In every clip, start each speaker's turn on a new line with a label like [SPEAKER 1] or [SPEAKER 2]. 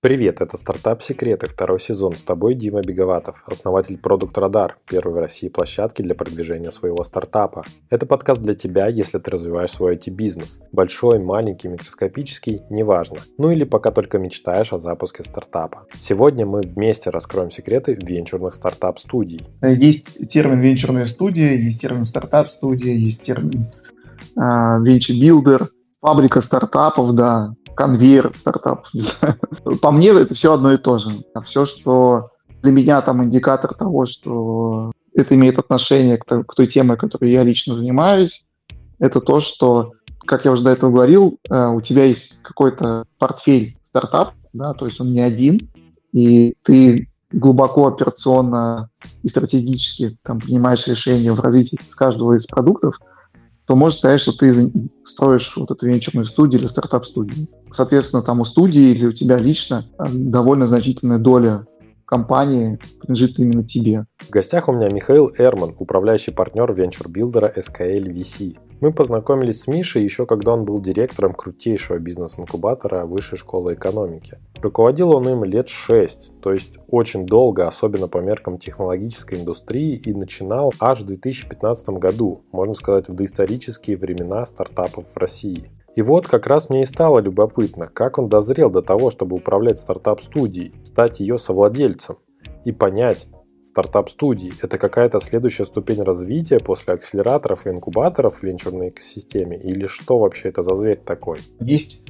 [SPEAKER 1] Привет, это «Стартап Секреты», второй сезон. С тобой Дима Беговатов, основатель Product Radar, первой в России площадки для продвижения своего стартапа. Это подкаст для тебя, если ты развиваешь свой IT-бизнес. Большой, маленький, микроскопический, неважно. Ну или пока только мечтаешь о запуске стартапа. Сегодня мы вместе раскроем секреты венчурных стартап-студий.
[SPEAKER 2] Есть термин венчурная студия, есть термин стартап-студия, есть термин венчур-билдер, фабрика стартапов, да, конвейер стартапов. По мне это все одно и то же. А все, что для меня там индикатор того, что это имеет отношение к, к той теме, которой я лично занимаюсь, это то, что, как я уже до этого говорил, э, у тебя есть какой-то портфель стартап, да, то есть он не один, и ты глубоко операционно и стратегически там, принимаешь решения в развитии с каждого из продуктов, то можешь сказать, что ты строишь вот эту венчурную студию или стартап-студию. Соответственно, там у студии или у тебя лично э, довольно значительная доля компании принадлежит именно тебе.
[SPEAKER 1] В гостях у меня Михаил Эрман, управляющий партнер венчур-билдера SKL VC. Мы познакомились с Мишей еще когда он был директором крутейшего бизнес-инкубатора Высшей школы экономики. Руководил он им лет 6, то есть очень долго, особенно по меркам технологической индустрии, и начинал аж в 2015 году, можно сказать, в доисторические времена стартапов в России. И вот как раз мне и стало любопытно, как он дозрел до того, чтобы управлять стартап-студией, стать ее совладельцем и понять, стартап-студий – это какая-то следующая ступень развития после акселераторов и инкубаторов в венчурной экосистеме? Или что вообще это за зверь такой?
[SPEAKER 2] Есть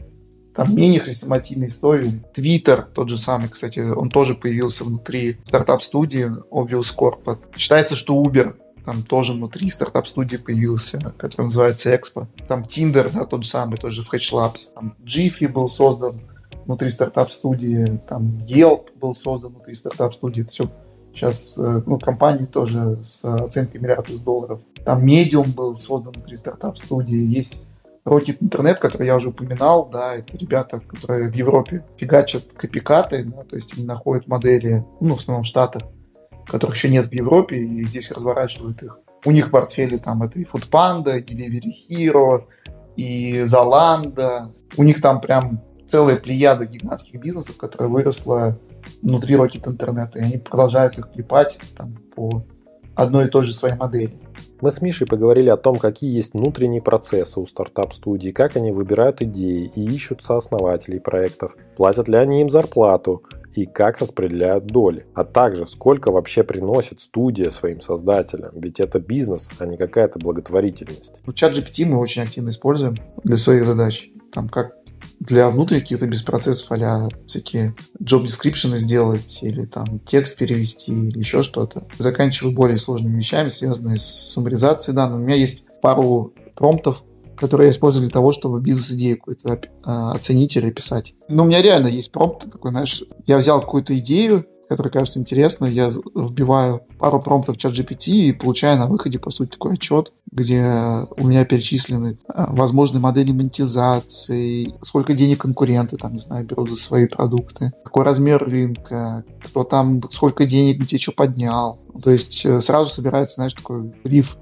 [SPEAKER 2] там менее хрестоматийные истории. Твиттер, тот же самый, кстати, он тоже появился внутри стартап-студии Obvious Corp. Считается, что Uber там тоже внутри стартап-студии появился, который называется Expo. Там Tinder, да, тот же самый, тоже в Hatch Labs. Там Jiffy был создан внутри стартап-студии, там Yelp был создан внутри стартап-студии. Это все Сейчас э, ну, компании тоже с оценкой миллиард долларов. Там Medium был создан внутри стартап-студии. Есть Rocket Internet, который я уже упоминал, да, это ребята, которые в Европе фигачат копикаты, да, то есть они находят модели, ну, в основном в Штатах, которых еще нет в Европе, и здесь разворачивают их. У них в портфеле там это и Foodpanda, и Delivery Hero, и Zalando. У них там прям целая плеяда гигантских бизнесов, которая выросла внутри Rocket интернета, и они продолжают их клепать там, по одной и той же своей модели.
[SPEAKER 1] Мы с Мишей поговорили о том, какие есть внутренние процессы у стартап-студий, как они выбирают идеи и ищут сооснователей проектов, платят ли они им зарплату и как распределяют доли, а также сколько вообще приносит студия своим создателям, ведь это бизнес, а не какая-то благотворительность.
[SPEAKER 2] Чат GPT мы очень активно используем для своих задач. Там как для внутренних каких-то без процессов а всякие job description сделать или там текст перевести или еще что-то. Заканчиваю более сложными вещами, связанными с суммаризацией данных. У меня есть пару промптов, которые я использую для того, чтобы бизнес-идею какую-то а, оценить или писать. Но у меня реально есть промпт такой, знаешь, я взял какую-то идею, который кажется интересной, я вбиваю пару промптов в чат GPT и получаю на выходе, по сути, такой отчет, где у меня перечислены а, возможные модели монетизации, сколько денег конкуренты, там, не знаю, берут за свои продукты, какой размер рынка, кто там, сколько денег где что поднял. То есть э, сразу собирается, знаешь, такой риф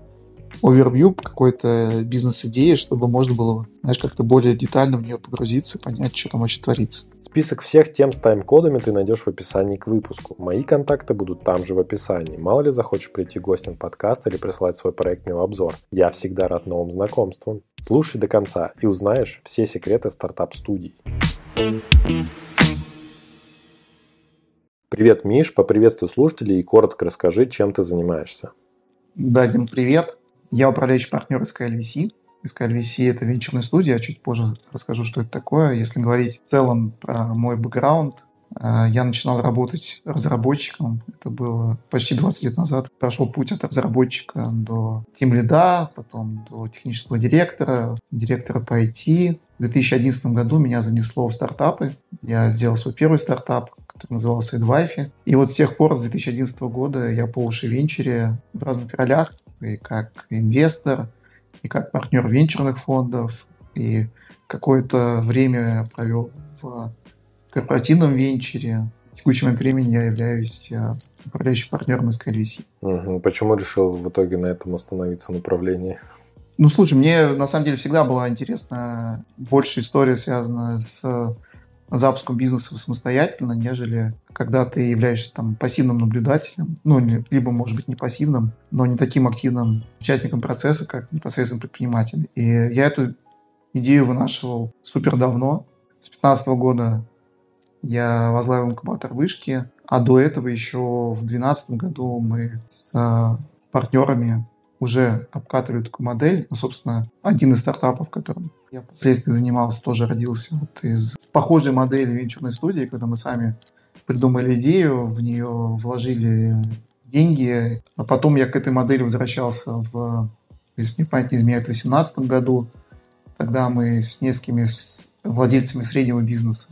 [SPEAKER 2] овервью какой-то бизнес-идеи, чтобы можно было, знаешь, как-то более детально в нее погрузиться, понять, что там вообще творится.
[SPEAKER 1] Список всех тем с тайм-кодами ты найдешь в описании к выпуску. Мои контакты будут там же в описании. Мало ли захочешь прийти гостем подкаст или прислать свой проект в обзор. Я всегда рад новым знакомствам. Слушай до конца и узнаешь все секреты стартап-студий. Привет, Миш, поприветствуй слушателей и коротко расскажи, чем ты занимаешься.
[SPEAKER 2] Да, Дим, привет. Я управляющий партнер SKLVC. SKLVC – это венчурная студия, я чуть позже расскажу, что это такое. Если говорить в целом про мой бэкграунд, э, я начинал работать разработчиком. Это было почти 20 лет назад. Прошел путь от разработчика до тим лида, потом до технического директора, директора по IT. В 2011 году меня занесло в стартапы. Я сделал свой первый стартап, который назывался Эдвайфи. И вот с тех пор, с 2011 года, я по уши венчуре в разных ролях, и как инвестор, и как партнер венчурных фондов, и какое-то время провел в корпоративном венчуре. В текущий момент времени я являюсь э, управляющим партнером SKLVC.
[SPEAKER 1] Угу. Почему решил в итоге на этом остановиться направлении?
[SPEAKER 2] Ну, слушай, мне на самом деле всегда была интересна больше история, связанная с запуском бизнеса самостоятельно, нежели когда ты являешься там пассивным наблюдателем, ну, либо, может быть, не пассивным, но не таким активным участником процесса, как непосредственно предприниматель. И я эту идею вынашивал супер давно. С 2015 года я возглавил инкубатор вышки, а до этого еще в 2012 году мы с партнерами уже обкатывали такую модель. Ну, собственно, один из стартапов, которым я впоследствии занимался, тоже родился вот из похожей модели венчурной студии, когда мы сами придумали идею, в нее вложили деньги, а потом я к этой модели возвращался в, если не память не изменяет, в 2018 году. Тогда мы с несколькими владельцами среднего бизнеса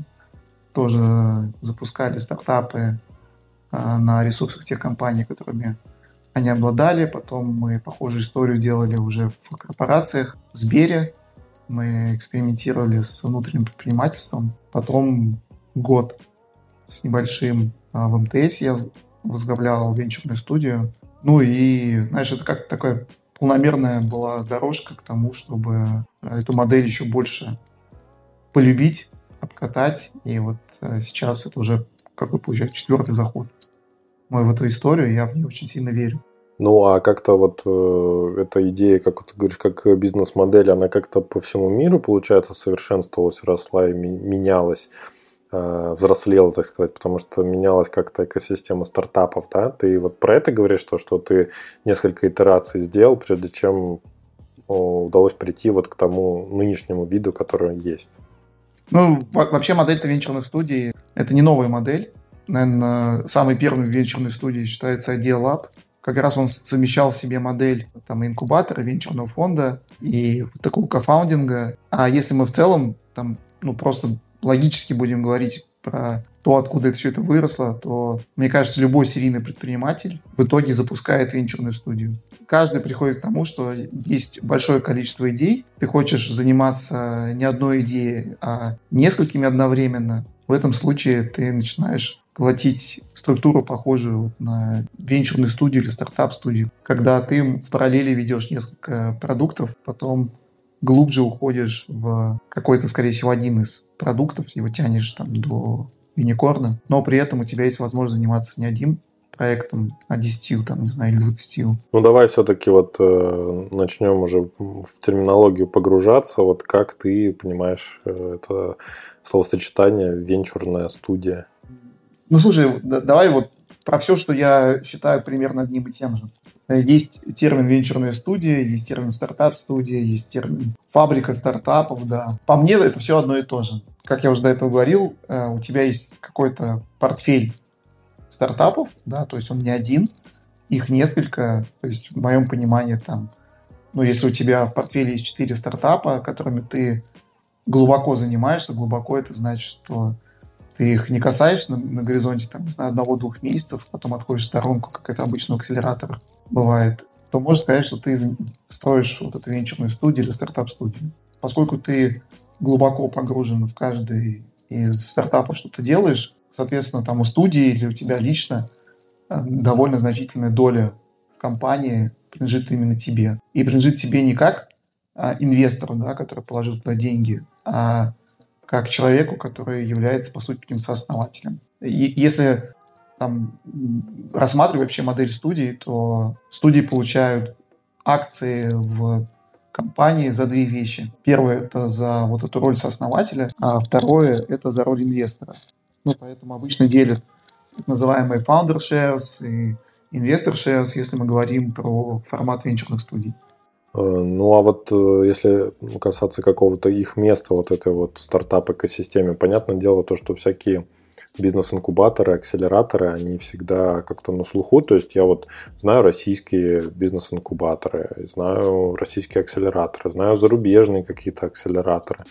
[SPEAKER 2] тоже запускали стартапы а, на ресурсах тех компаний, которыми они обладали. Потом мы похожую историю делали уже в корпорациях. Сбере мы экспериментировали с внутренним предпринимательством. Потом год с небольшим а, в МТС я возглавлял венчурную студию. Ну и, знаешь, это как такая полномерная была дорожка к тому, чтобы эту модель еще больше полюбить, обкатать. И вот э, сейчас это уже, какой получается, четвертый заход мой в эту историю, я в нее очень сильно верю.
[SPEAKER 1] Ну, а как-то вот э, эта идея, как ты говоришь, как бизнес-модель, она как-то по всему миру, получается, совершенствовалась, росла и менялась, э, взрослела, так сказать, потому что менялась как-то экосистема стартапов, да? Ты вот про это говоришь, то, что ты несколько итераций сделал, прежде чем удалось прийти вот к тому нынешнему виду, который есть?
[SPEAKER 2] Ну, вообще модель-то венчурных студий – это не новая модель наверное, самой первой венчурной студией считается Idea Lab. Как раз он совмещал в себе модель там, инкубатора, венчурного фонда и такого кофаундинга. А если мы в целом там, ну, просто логически будем говорить про то, откуда это все это выросло, то, мне кажется, любой серийный предприниматель в итоге запускает венчурную студию. Каждый приходит к тому, что есть большое количество идей, ты хочешь заниматься не одной идеей, а несколькими одновременно. В этом случае ты начинаешь платить структуру, похожую вот на венчурную студию или стартап-студию, когда ты в параллели ведешь несколько продуктов, потом глубже уходишь в какой-то, скорее всего, один из продуктов, его тянешь там до юникорна, но при этом у тебя есть возможность заниматься не одним проектом, а 10, там, не знаю, или 20.
[SPEAKER 1] Ну, давай все-таки вот э, начнем уже в терминологию погружаться. Вот как ты понимаешь э, это словосочетание «венчурная студия»?
[SPEAKER 2] Ну, слушай, да, давай вот про все, что я считаю примерно одним и тем же. Э, есть термин венчурная студия, есть термин стартап-студия, есть термин фабрика стартапов, да. По мне это все одно и то же. Как я уже до этого говорил, э, у тебя есть какой-то портфель стартапов, да, то есть он не один, их несколько, то есть в моем понимании там, ну, если у тебя в портфеле есть четыре стартапа, которыми ты глубоко занимаешься, глубоко это значит, что ты их не касаешься на, на горизонте, там, не знаю, одного-двух месяцев, потом отходишь в сторонку, как это обычно у акселераторов бывает, то можно сказать, что ты строишь вот эту венчурную студию или стартап-студию. Поскольку ты глубоко погружен в каждый из стартапов, что ты делаешь, соответственно, там у студии или у тебя лично э, довольно значительная доля компании принадлежит именно тебе. И принадлежит тебе не как а, инвестору, да, который положил туда деньги, а как человеку, который является, по сути, таким сооснователем. И если там, рассматривать вообще модель студии, то студии получают акции в компании за две вещи. Первое – это за вот эту роль сооснователя, а второе – это за роль инвестора. Ну, поэтому обычно делят так называемые founder shares и investor shares, если мы говорим про формат венчурных студий.
[SPEAKER 1] Э, ну а вот э, если касаться какого-то их места вот этой вот стартап-экосистеме, понятное дело то, что всякие бизнес-инкубаторы, акселераторы, они всегда как-то на слуху. То есть я вот знаю российские бизнес-инкубаторы, знаю российские акселераторы, знаю зарубежные какие-то акселераторы.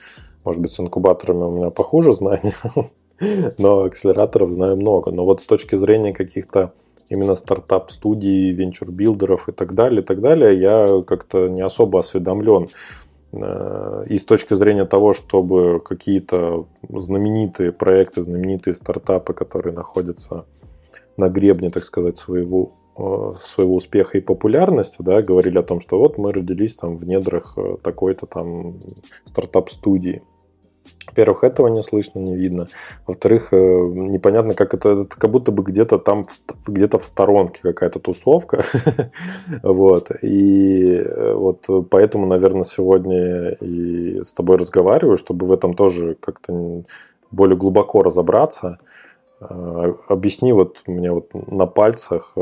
[SPEAKER 1] Может быть, с инкубаторами у меня похуже знания, но акселераторов знаю много. Но вот с точки зрения каких-то именно стартап-студий, венчур-билдеров и так далее, и так далее, я как-то не особо осведомлен. Э, и с точки зрения того, чтобы какие-то знаменитые проекты, знаменитые стартапы, которые находятся на гребне, так сказать, своего э, своего успеха и популярности, да, говорили о том, что вот мы родились там в недрах э, такой-то там стартап-студии. Во-первых, этого не слышно, не видно. Во-вторых, э, непонятно, как это, это как будто бы где-то там, где-то в сторонке какая-то тусовка. вот. И э, вот поэтому, наверное, сегодня и с тобой разговариваю, чтобы в этом тоже как-то более глубоко разобраться. Э, объясни вот мне вот на пальцах,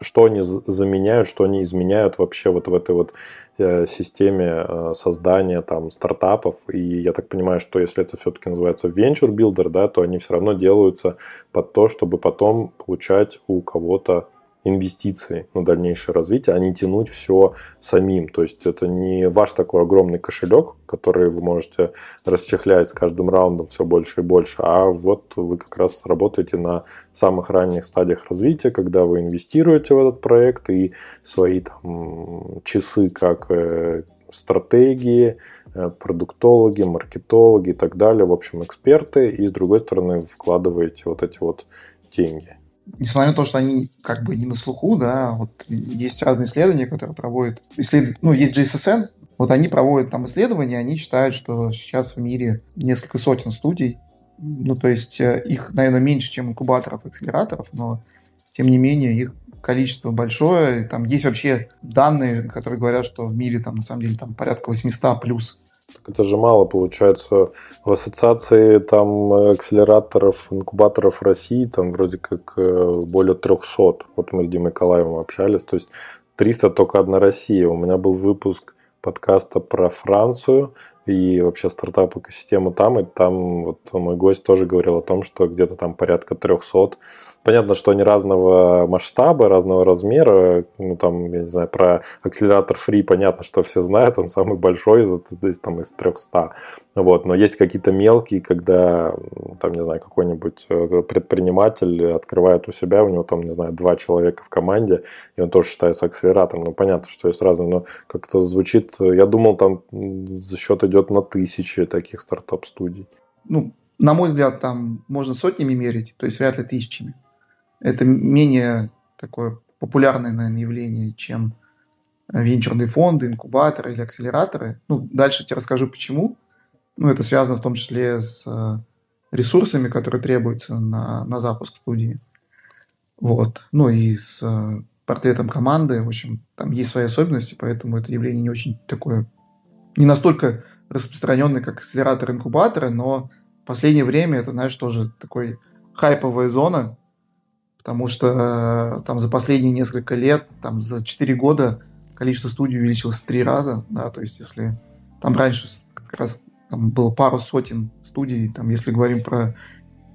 [SPEAKER 1] что они заменяют, что они изменяют вообще вот в этой вот э, системе э, создания там стартапов. И я так понимаю, что если это все-таки называется venture builder, да, то они все равно делаются под то, чтобы потом получать у кого-то инвестиции на дальнейшее развитие, а не тянуть все самим. То есть это не ваш такой огромный кошелек, который вы можете расчехлять с каждым раундом все больше и больше, а вот вы как раз работаете на самых ранних стадиях развития, когда вы инвестируете в этот проект и свои там часы как э, стратегии, э, продуктологи, маркетологи и так далее, в общем, эксперты, и с другой стороны вкладываете вот эти вот деньги
[SPEAKER 2] несмотря на то, что они как бы не на слуху, да, вот есть разные исследования, которые проводят, исслед... ну, есть GSSN, вот они проводят там исследования, они считают, что сейчас в мире несколько сотен студий, ну, то есть э, их, наверное, меньше, чем инкубаторов, акселераторов, но, тем не менее, их количество большое. Там есть вообще данные, которые говорят, что в мире там, на самом деле, там порядка 800 плюс
[SPEAKER 1] это же мало получается. В ассоциации там акселераторов, инкубаторов России там вроде как э, более 300. Вот мы с Димой Калаевым общались. То есть 300 только одна Россия. У меня был выпуск подкаста про Францию и вообще стартап-экосистему там. И там вот мой гость тоже говорил о том, что где-то там порядка 300 Понятно, что они разного масштаба, разного размера. Ну, там, я не знаю, про акселератор Free понятно, что все знают, он самый большой из, там, из 300. Вот. Но есть какие-то мелкие, когда, там, не знаю, какой-нибудь э, предприниматель открывает у себя, у него там, не знаю, два человека в команде, и он тоже считается акселератором. Ну, понятно, что есть разные, но как-то звучит, я думал, там за счет идет на тысячи таких стартап-студий.
[SPEAKER 2] Ну, на мой взгляд, там можно сотнями мерить, то есть вряд ли тысячами. Это менее такое популярное, наверное, явление, чем венчурные фонды, инкубаторы или акселераторы. Ну, дальше я тебе расскажу, почему. Ну, это связано в том числе с э, ресурсами, которые требуются на, на запуск студии. Вот. Ну и с э, портретом команды. В общем, там есть свои особенности, поэтому это явление не очень такое, не настолько распространенное, как акселераторы, инкубаторы, но в последнее время это, знаешь, тоже такой хайповая зона, потому что э, там за последние несколько лет, там за 4 года количество студий увеличилось в три раза, да, то есть если там раньше как раз там было пару сотен студий, там если говорим про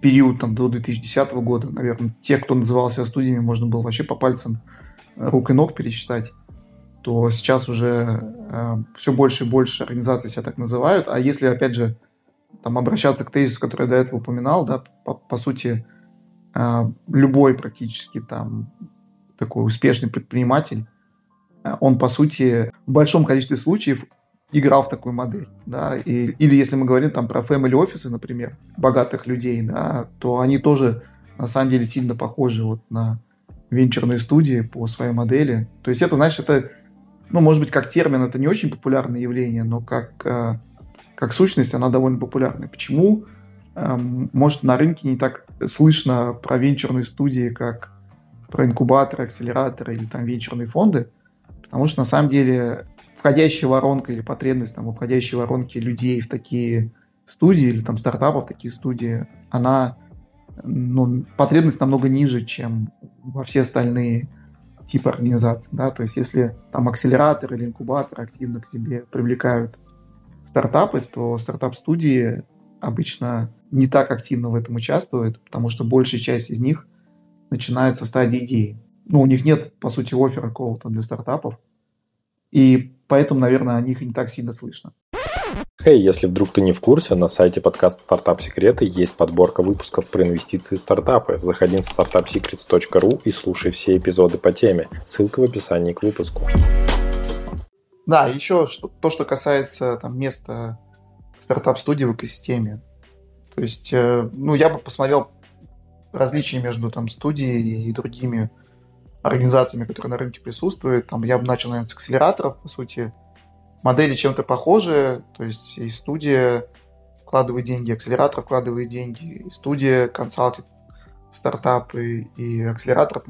[SPEAKER 2] период там до 2010 года, наверное, те, кто назывался студиями, можно было вообще по пальцам рук и ног пересчитать, то сейчас уже э, все больше и больше организаций себя так называют, а если, опять же, там обращаться к тезису, который я до этого упоминал, да, по, по сути, а, любой практически там такой успешный предприниматель, а, он, по сути, в большом количестве случаев играл в такую модель, да, и, или если мы говорим там про family офисы, например, богатых людей, да, то они тоже на самом деле сильно похожи вот на венчурные студии по своей модели. То есть это, знаешь, это, ну, может быть, как термин, это не очень популярное явление, но как, а, как сущность она довольно популярная. Почему? Эм, может, на рынке не так слышно про венчурные студии, как про инкубаторы, акселераторы или там венчурные фонды, потому что на самом деле входящая воронка или потребность там, входящей воронки людей в такие студии или там стартапов в такие студии, она ну, потребность намного ниже, чем во все остальные типы организаций. Да? То есть если там акселератор или инкубатор активно к тебе привлекают стартапы, то стартап-студии обычно не так активно в этом участвуют, потому что большая часть из них начинает со стадии идеи. Ну, у них нет, по сути, оффера какого-то для стартапов, и поэтому, наверное, о них не так сильно слышно.
[SPEAKER 1] Хей, hey, если вдруг ты не в курсе, на сайте подкаста «Стартап Секреты» есть подборка выпусков про инвестиции и стартапы. Заходи на startupsecrets.ru и слушай все эпизоды по теме. Ссылка в описании к выпуску.
[SPEAKER 2] Да, еще что, то, что касается там, места стартап-студии в экосистеме. То есть, э, ну, я бы посмотрел различия между там студией и другими организациями, которые на рынке присутствуют. Там я бы начал, наверное, с акселераторов, по сути. Модели чем-то похожи, то есть и студия вкладывает деньги, акселератор вкладывает деньги, студия консалтит стартапы, и акселератор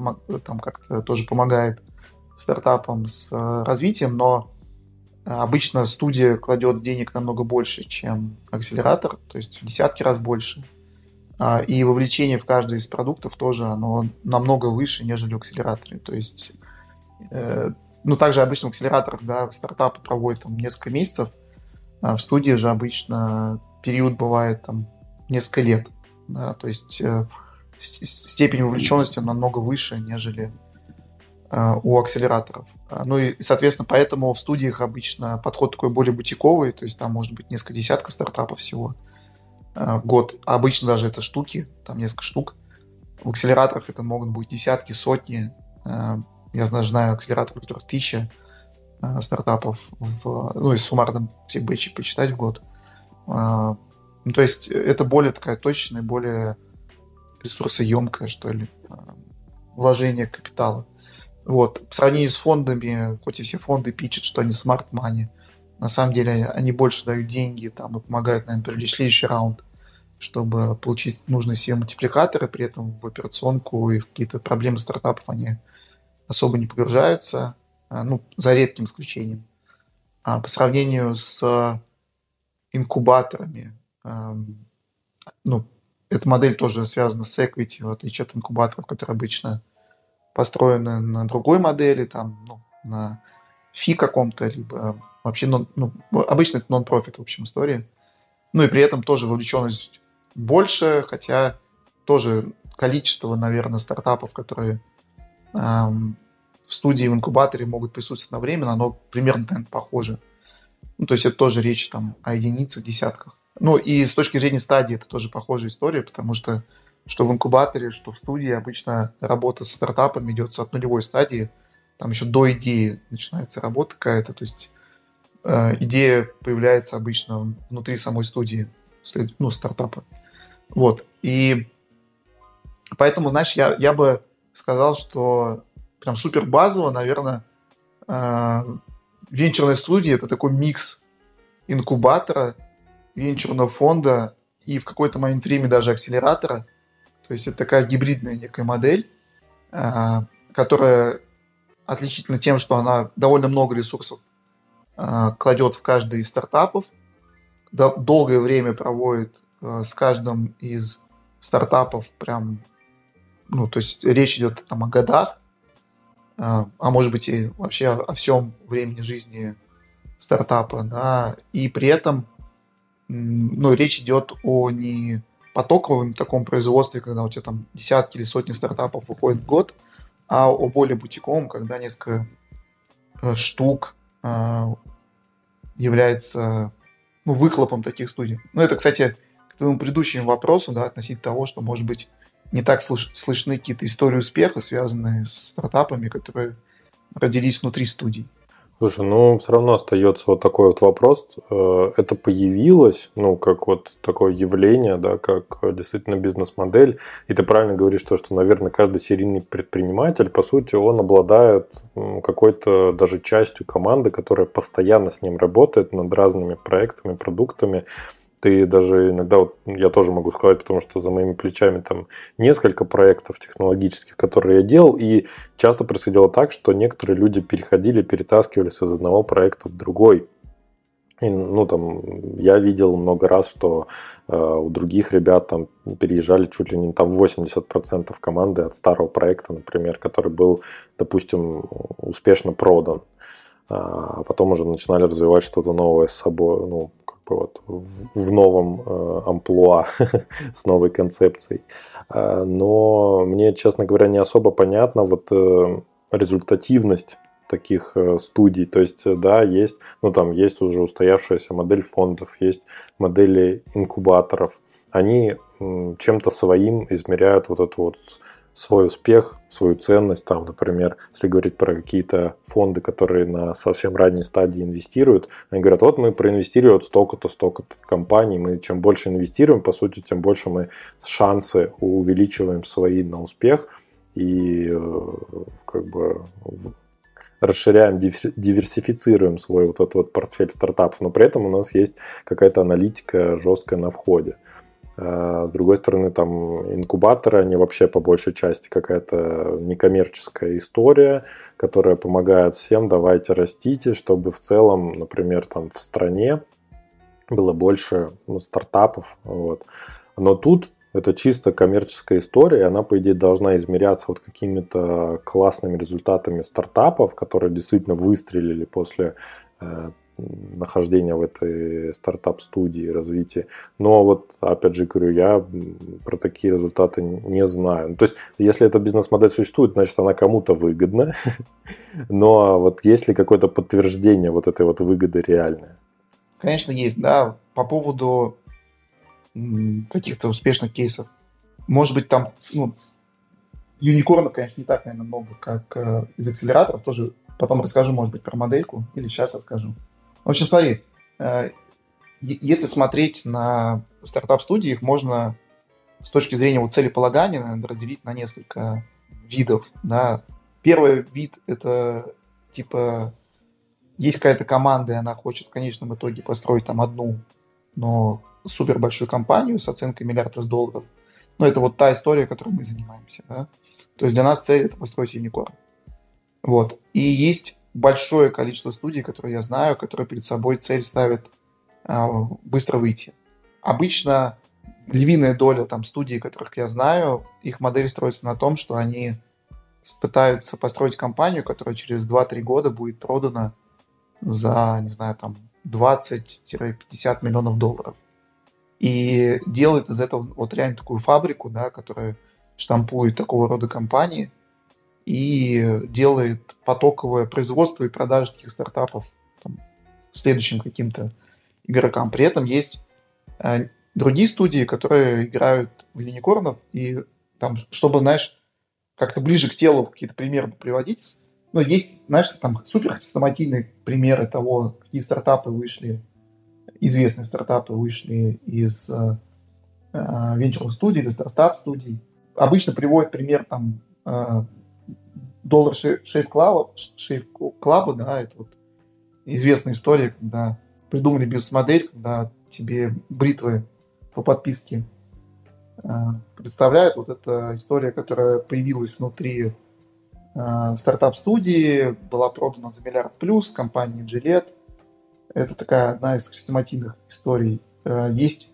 [SPEAKER 2] там как-то тоже помогает стартапам с э, развитием, но обычно студия кладет денег намного больше, чем акселератор, то есть в десятки раз больше. А, и вовлечение в каждый из продуктов тоже оно намного выше, нежели в акселераторе. То есть, э, ну, также обычно в акселераторах, да, стартапы проводят там несколько месяцев, а в студии же обычно период бывает там несколько лет. Да, то есть э, степень вовлеченности намного выше, нежели э, у акселераторов. А, ну и, соответственно, поэтому в студиях обычно подход такой более бутиковый, то есть там может быть несколько десятков стартапов всего э, год. А обычно даже это штуки, там несколько штук. В акселераторах это могут быть десятки, сотни. Э, я знаю акселераторы, у которых тысяча стартапов, в, ну, и суммарно всех бэчей почитать в год. Ну, то есть это более такая точная, более ресурсоемкое, что ли, а, вложение капитала. Вот. По сравнению с фондами, хоть и все фонды пичат, что они smart money, на самом деле они больше дают деньги там, и помогают, наверное, привлечь следующий раунд, чтобы получить нужные себе мультипликаторы, при этом в операционку и в какие-то проблемы стартапов они особо не погружаются, а, ну, за редким исключением. А по сравнению с инкубаторами, ну, эта модель тоже связана с equity, в отличие от инкубаторов, которые обычно построены на другой модели, там, ну, на фи каком-то, либо вообще, ну, ну, обычно это нон-профит, в общем, история. Ну и при этом тоже вовлеченность больше, хотя тоже количество, наверное, стартапов, которые в студии в инкубаторе могут присутствовать одновременно, оно примерно, наверное, похоже. Ну, то есть это тоже речь там о единицах, десятках. Ну и с точки зрения стадии это тоже похожая история, потому что что в инкубаторе, что в студии обычно работа с стартапом идется от нулевой стадии. Там еще до идеи начинается работа какая-то. То есть э, идея появляется обычно внутри самой студии, ну, стартапа. Вот. И поэтому, знаешь, я, я бы сказал, что прям супер базово, наверное, э, венчурная студия это такой микс инкубатора венчурного фонда и в какой-то момент времени даже акселератора. То есть это такая гибридная некая модель, а, которая отличительна тем, что она довольно много ресурсов а, кладет в каждый из стартапов, долгое время проводит с каждым из стартапов прям, ну, то есть речь идет там о годах, а может быть и вообще о всем времени жизни стартапа, да, и при этом ну, речь идет о не потоковом таком производстве, когда у тебя там десятки или сотни стартапов выходит в год, а о более бутиковом, когда несколько э, штук э, является ну, выхлопом таких студий. Ну, это, кстати, к твоему предыдущему вопросу, да, относительно того, что, может быть, не так слыш- слышны какие-то истории успеха, связанные с стартапами, которые родились внутри студий.
[SPEAKER 1] Слушай, ну все равно остается вот такой вот вопрос. Э, это появилось, ну, как вот такое явление, да, как действительно бизнес-модель. И ты правильно говоришь, то, что, наверное, каждый серийный предприниматель, по сути, он обладает какой-то даже частью команды, которая постоянно с ним работает над разными проектами, продуктами ты даже иногда, вот я тоже могу сказать, потому что за моими плечами там несколько проектов технологических, которые я делал, и часто происходило так, что некоторые люди переходили, перетаскивались из одного проекта в другой. И, ну, там, я видел много раз, что э, у других ребят там переезжали чуть ли не там 80% команды от старого проекта, например, который был, допустим, успешно продан. А потом уже начинали развивать что-то новое с собой, ну, вот, в, в новом э, амплуа с новой концепцией. Э, но мне, честно говоря, не особо понятна вот э, результативность таких э, студий. То есть, э, да, есть, ну там есть уже устоявшаяся модель фондов, есть модели инкубаторов. Они чем-то своим измеряют вот эту вот свой успех, свою ценность. Там, например, если говорить про какие-то фонды, которые на совсем ранней стадии инвестируют, они говорят, вот мы проинвестировали вот столько-то, столько-то компаний, мы чем больше инвестируем, по сути, тем больше мы шансы увеличиваем свои на успех и э, как бы расширяем, диверсифицируем свой вот этот вот портфель стартапов, но при этом у нас есть какая-то аналитика жесткая на входе. А, с другой стороны, там инкубаторы, они вообще по большей части какая-то некоммерческая история, которая помогает всем, давайте растите, чтобы в целом, например, там в стране было больше ну, стартапов. Вот. Но тут это чисто коммерческая история, и она, по идее, должна измеряться вот какими-то классными результатами стартапов, которые действительно выстрелили после э, нахождения в этой стартап-студии, развития. Но вот, опять же говорю, я про такие результаты не знаю. То есть, если эта бизнес-модель существует, значит, она кому-то выгодна. Но вот есть ли какое-то подтверждение вот этой вот выгоды реальной?
[SPEAKER 2] Конечно, есть, да. По поводу каких-то успешных кейсов. Может быть, там, ну, юникорнов, конечно, не так, наверное, много, как э, из акселераторов. Тоже потом расскажу, может быть, про модельку, или сейчас расскажу. В общем, смотри, э, если смотреть на стартап-студии, их можно с точки зрения вот целеполагания наверное, разделить на несколько видов. Да. Первый вид – это типа есть какая-то команда, и она хочет в конечном итоге построить там одну, но супер большую компанию с оценкой миллиард плюс долларов. Но это вот та история, которой мы занимаемся. Да? То есть для нас цель это построить юникорн. Вот. И есть большое количество студий, которые я знаю, которые перед собой цель ставят э, быстро выйти. Обычно львиная доля там студий, которых я знаю, их модель строится на том, что они пытаются построить компанию, которая через 2-3 года будет продана за, не знаю, там 20-50 миллионов долларов и делает из этого вот реально такую фабрику, да, которая штампует такого рода компании и делает потоковое производство и продажу таких стартапов там, следующим каким-то игрокам. При этом есть э, другие студии, которые играют в юникорнов, и там, чтобы, знаешь, как-то ближе к телу какие-то примеры приводить, но есть, знаешь, там супер хрестоматийные примеры того, какие стартапы вышли известные стартапы вышли из э, э, венчурных студий или стартап-студий. Обычно приводят пример там э, доллар шейп клаба, да, это вот известная история, когда придумали бизнес-модель, когда тебе бритвы по подписке э, представляют. Вот эта история, которая появилась внутри э, стартап-студии, была продана за миллиард плюс компании Gillette. Это такая одна из хрестоматийных историй. Э, есть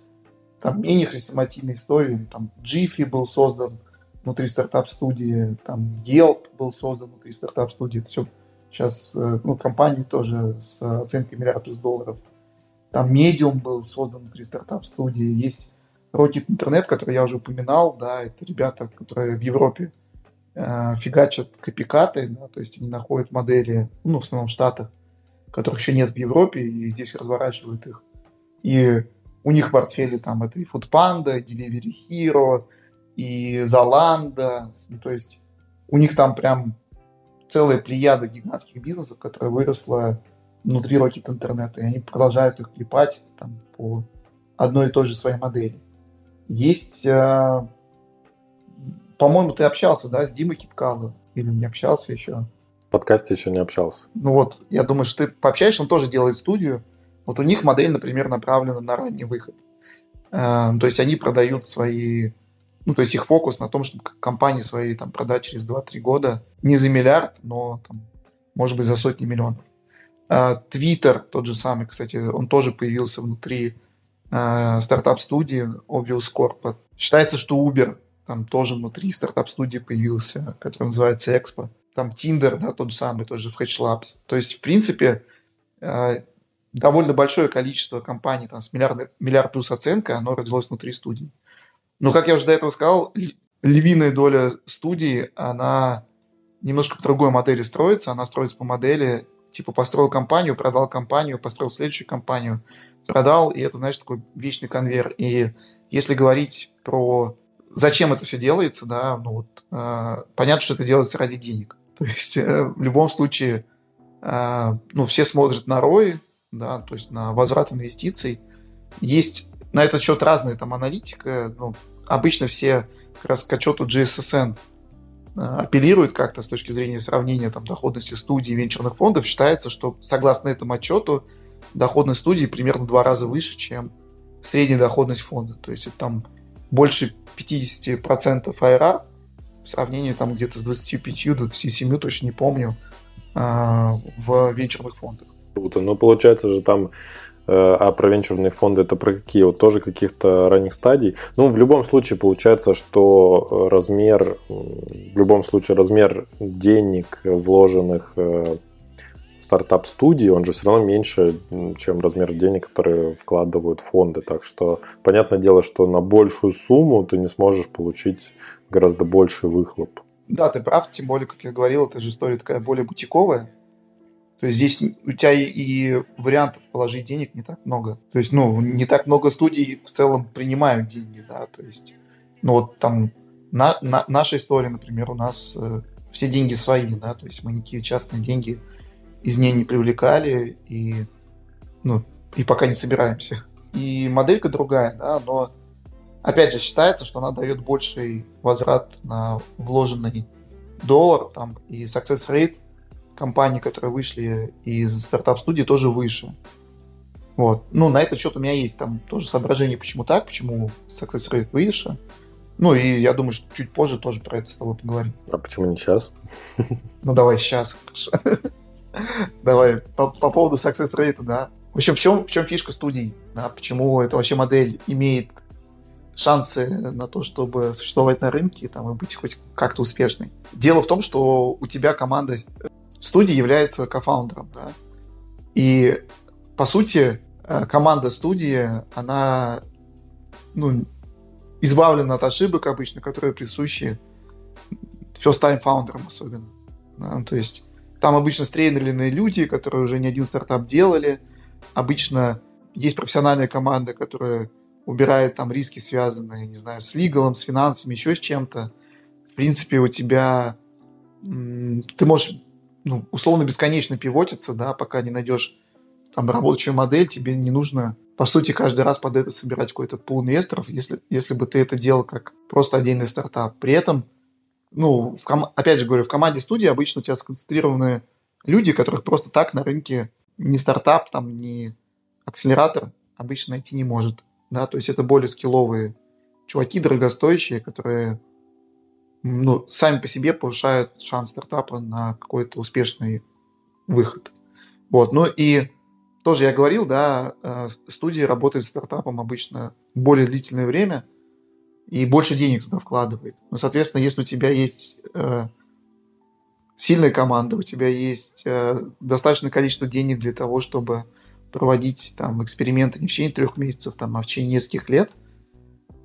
[SPEAKER 2] там менее хрестоматийные истории. Там Jiffy был создан внутри стартап-студии, там Yelp был создан внутри стартап-студии. Это все сейчас, э, ну, компании тоже с оценкой миллиард плюс долларов. Там Medium был создан внутри стартап-студии. Есть Rocket Internet, который я уже упоминал, да, это ребята, которые в Европе э, фигачат копикаты, да, то есть они находят модели, ну, в основном в Штатах, которых еще нет в Европе, и здесь разворачивают их. И у них в портфеле там это и Foodpanda, и Delivery Hero, и Zalando. Ну, то есть у них там прям целая плеяда гигантских бизнесов, которая выросла внутри Rocket интернета, и они продолжают их клепать там, по одной и той же своей модели. Есть, э, по-моему, ты общался, да, с Димой Кипкало, или не общался еще?
[SPEAKER 1] подкасте еще не общался.
[SPEAKER 2] Ну вот, я думаю, что ты пообщаешься, он тоже делает студию. Вот у них модель, например, направлена на ранний выход. Э, то есть они продают свои... Ну, то есть их фокус на том, чтобы компании свои там продать через 2-3 года не за миллиард, но там, может быть, за сотни миллионов. Твиттер, тот же самый, кстати, он тоже появился внутри э, стартап-студии Obvious Corp. Считается, что Uber там тоже внутри стартап-студии появился, который называется Expo там Tinder, да, тот же самый, тоже в Hatch Labs. То есть, в принципе, э, довольно большое количество компаний там, с миллиард, миллиард плюс оценка, оно родилось внутри студии. Но, как я уже до этого сказал, львиная доля студии, она немножко по другой модели строится. Она строится по модели, типа, построил компанию, продал компанию, построил следующую компанию, продал, и это, знаешь, такой вечный конвейер. И если говорить про зачем это все делается, да, ну вот, э, понятно, что это делается ради денег. То есть э, в любом случае, э, ну, все смотрят на ROI, да, то есть на возврат инвестиций. Есть на этот счет разная там аналитика. Ну, обычно все как раз к отчету GSSN апеллирует как-то с точки зрения сравнения там, доходности студий и венчурных фондов, считается, что согласно этому отчету доходность студии примерно в два раза выше, чем средняя доходность фонда. То есть это там больше 50% IRR в сравнении там где-то с 25-27, точно не помню, а, в венчурных фондах.
[SPEAKER 1] Круто. Но получается же там э, а про венчурные фонды это про какие? Вот тоже каких-то ранних стадий? Ну, в любом случае получается, что размер, в любом случае размер денег, вложенных э, стартап-студии, он же все равно меньше, чем размер денег, которые вкладывают фонды. Так что понятное дело, что на большую сумму ты не сможешь получить гораздо больший выхлоп.
[SPEAKER 2] Да, ты прав, тем более, как я говорил, эта же история такая более бутиковая. То есть здесь у тебя и вариантов положить денег не так много. То есть, ну, не так много студий в целом принимают деньги, да, то есть, ну, вот там на, на, наша история, например, у нас э, все деньги свои, да, то есть мы никакие частные деньги из нее не привлекали и, ну, и пока не собираемся. И моделька другая, да, но опять же считается, что она дает больший возврат на вложенный доллар, там, и success rate компаний, которые вышли из стартап-студии, тоже выше. Вот. Ну, на этот счет у меня есть там тоже соображение, почему так, почему success rate выше. Ну, и я думаю, что чуть позже тоже про это с тобой поговорим.
[SPEAKER 1] А почему не сейчас?
[SPEAKER 2] Ну, давай сейчас. Давай, по, по поводу success rate, да. В общем, в чем, в чем фишка студий? Да, почему эта вообще модель имеет шансы на то, чтобы существовать на рынке там, и быть хоть как-то успешной? Дело в том, что у тебя команда студии является кофаундером, да. И, по сути, э, команда студии, она ну, избавлена от ошибок обычно, которые присущи first-time фаундерам особенно. Да? То есть там обычно стрейнерленные люди, которые уже не один стартап делали. Обычно есть профессиональная команда, которая убирает там риски, связанные, не знаю, с лигалом, с финансами, еще с чем-то. В принципе, у тебя ты можешь ну, условно бесконечно пивотиться, да, пока не найдешь там работающую модель, тебе не нужно, по сути, каждый раз под это собирать какой-то пул инвесторов, если, если бы ты это делал как просто отдельный стартап. При этом ну, в ком... опять же говорю, в команде студии обычно у тебя сконцентрированы люди, которых просто так на рынке ни стартап, там, ни акселератор обычно найти не может. Да? То есть это более скилловые чуваки, дорогостоящие, которые ну, сами по себе повышают шанс стартапа на какой-то успешный выход. Вот. Ну и тоже я говорил, да, э, студии работают с стартапом обычно более длительное время – и больше денег туда вкладывает. Ну, соответственно, если у тебя есть э, сильная команда, у тебя есть э, достаточное количество денег для того, чтобы проводить там эксперименты не в течение трех месяцев, там, а в течение нескольких лет,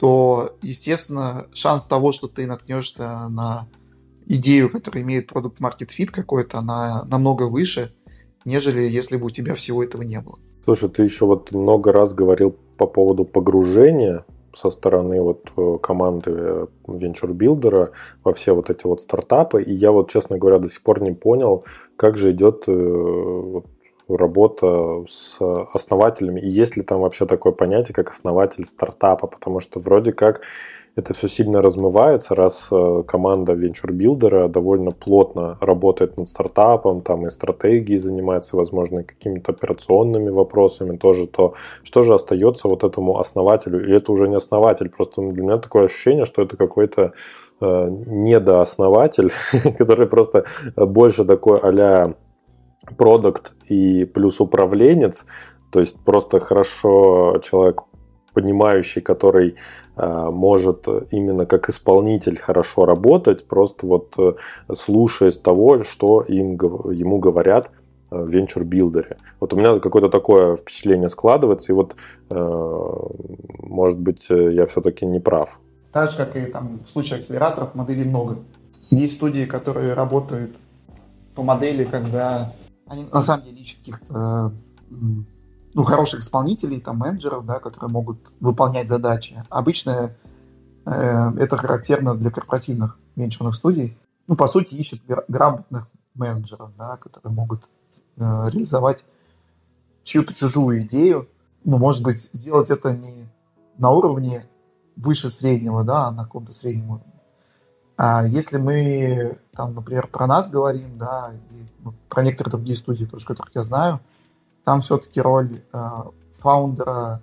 [SPEAKER 2] то, естественно, шанс того, что ты наткнешься на идею, которая имеет product market fit какой-то, она намного выше, нежели если бы у тебя всего этого не было.
[SPEAKER 1] Слушай, ты еще вот много раз говорил по поводу погружения со стороны вот э, команды венчур-билдера во все вот эти вот стартапы. И я вот, честно говоря, до сих пор не понял, как же идет э, работа с основателями. И есть ли там вообще такое понятие, как основатель стартапа? Потому что вроде как это все сильно размывается, раз э, команда венчур-билдера довольно плотно работает над стартапом, там и стратегией занимается, возможно, какими-то операционными вопросами тоже, то что же остается вот этому основателю? И это уже не основатель, просто для меня такое ощущение, что это какой-то э, недооснователь, который просто больше такой а-ля продукт и плюс управленец, то есть просто хорошо человек понимающий, который э, может именно как исполнитель хорошо работать, просто вот э, слушаясь того, что им, ему говорят в венчур-билдере. Вот у меня какое-то такое впечатление складывается, и вот, э, может быть, я все-таки не прав.
[SPEAKER 2] Так же, как и там, в случае акселераторов, моделей много. Есть студии, которые работают по модели, когда они на самом деле ищут каких-то ну, хороших исполнителей, там, менеджеров, да, которые могут выполнять задачи. Обычно э, это характерно для корпоративных венчурных студий. Ну, по сути, ищут грамотных менеджеров, да, которые могут э, реализовать чью-то чужую идею. Ну, может быть, сделать это не на уровне выше среднего, да, а на каком-то среднем уровне. А если мы, там, например, про нас говорим, да, про некоторые другие студии, тоже, которых я знаю, там все-таки роль э, фаундера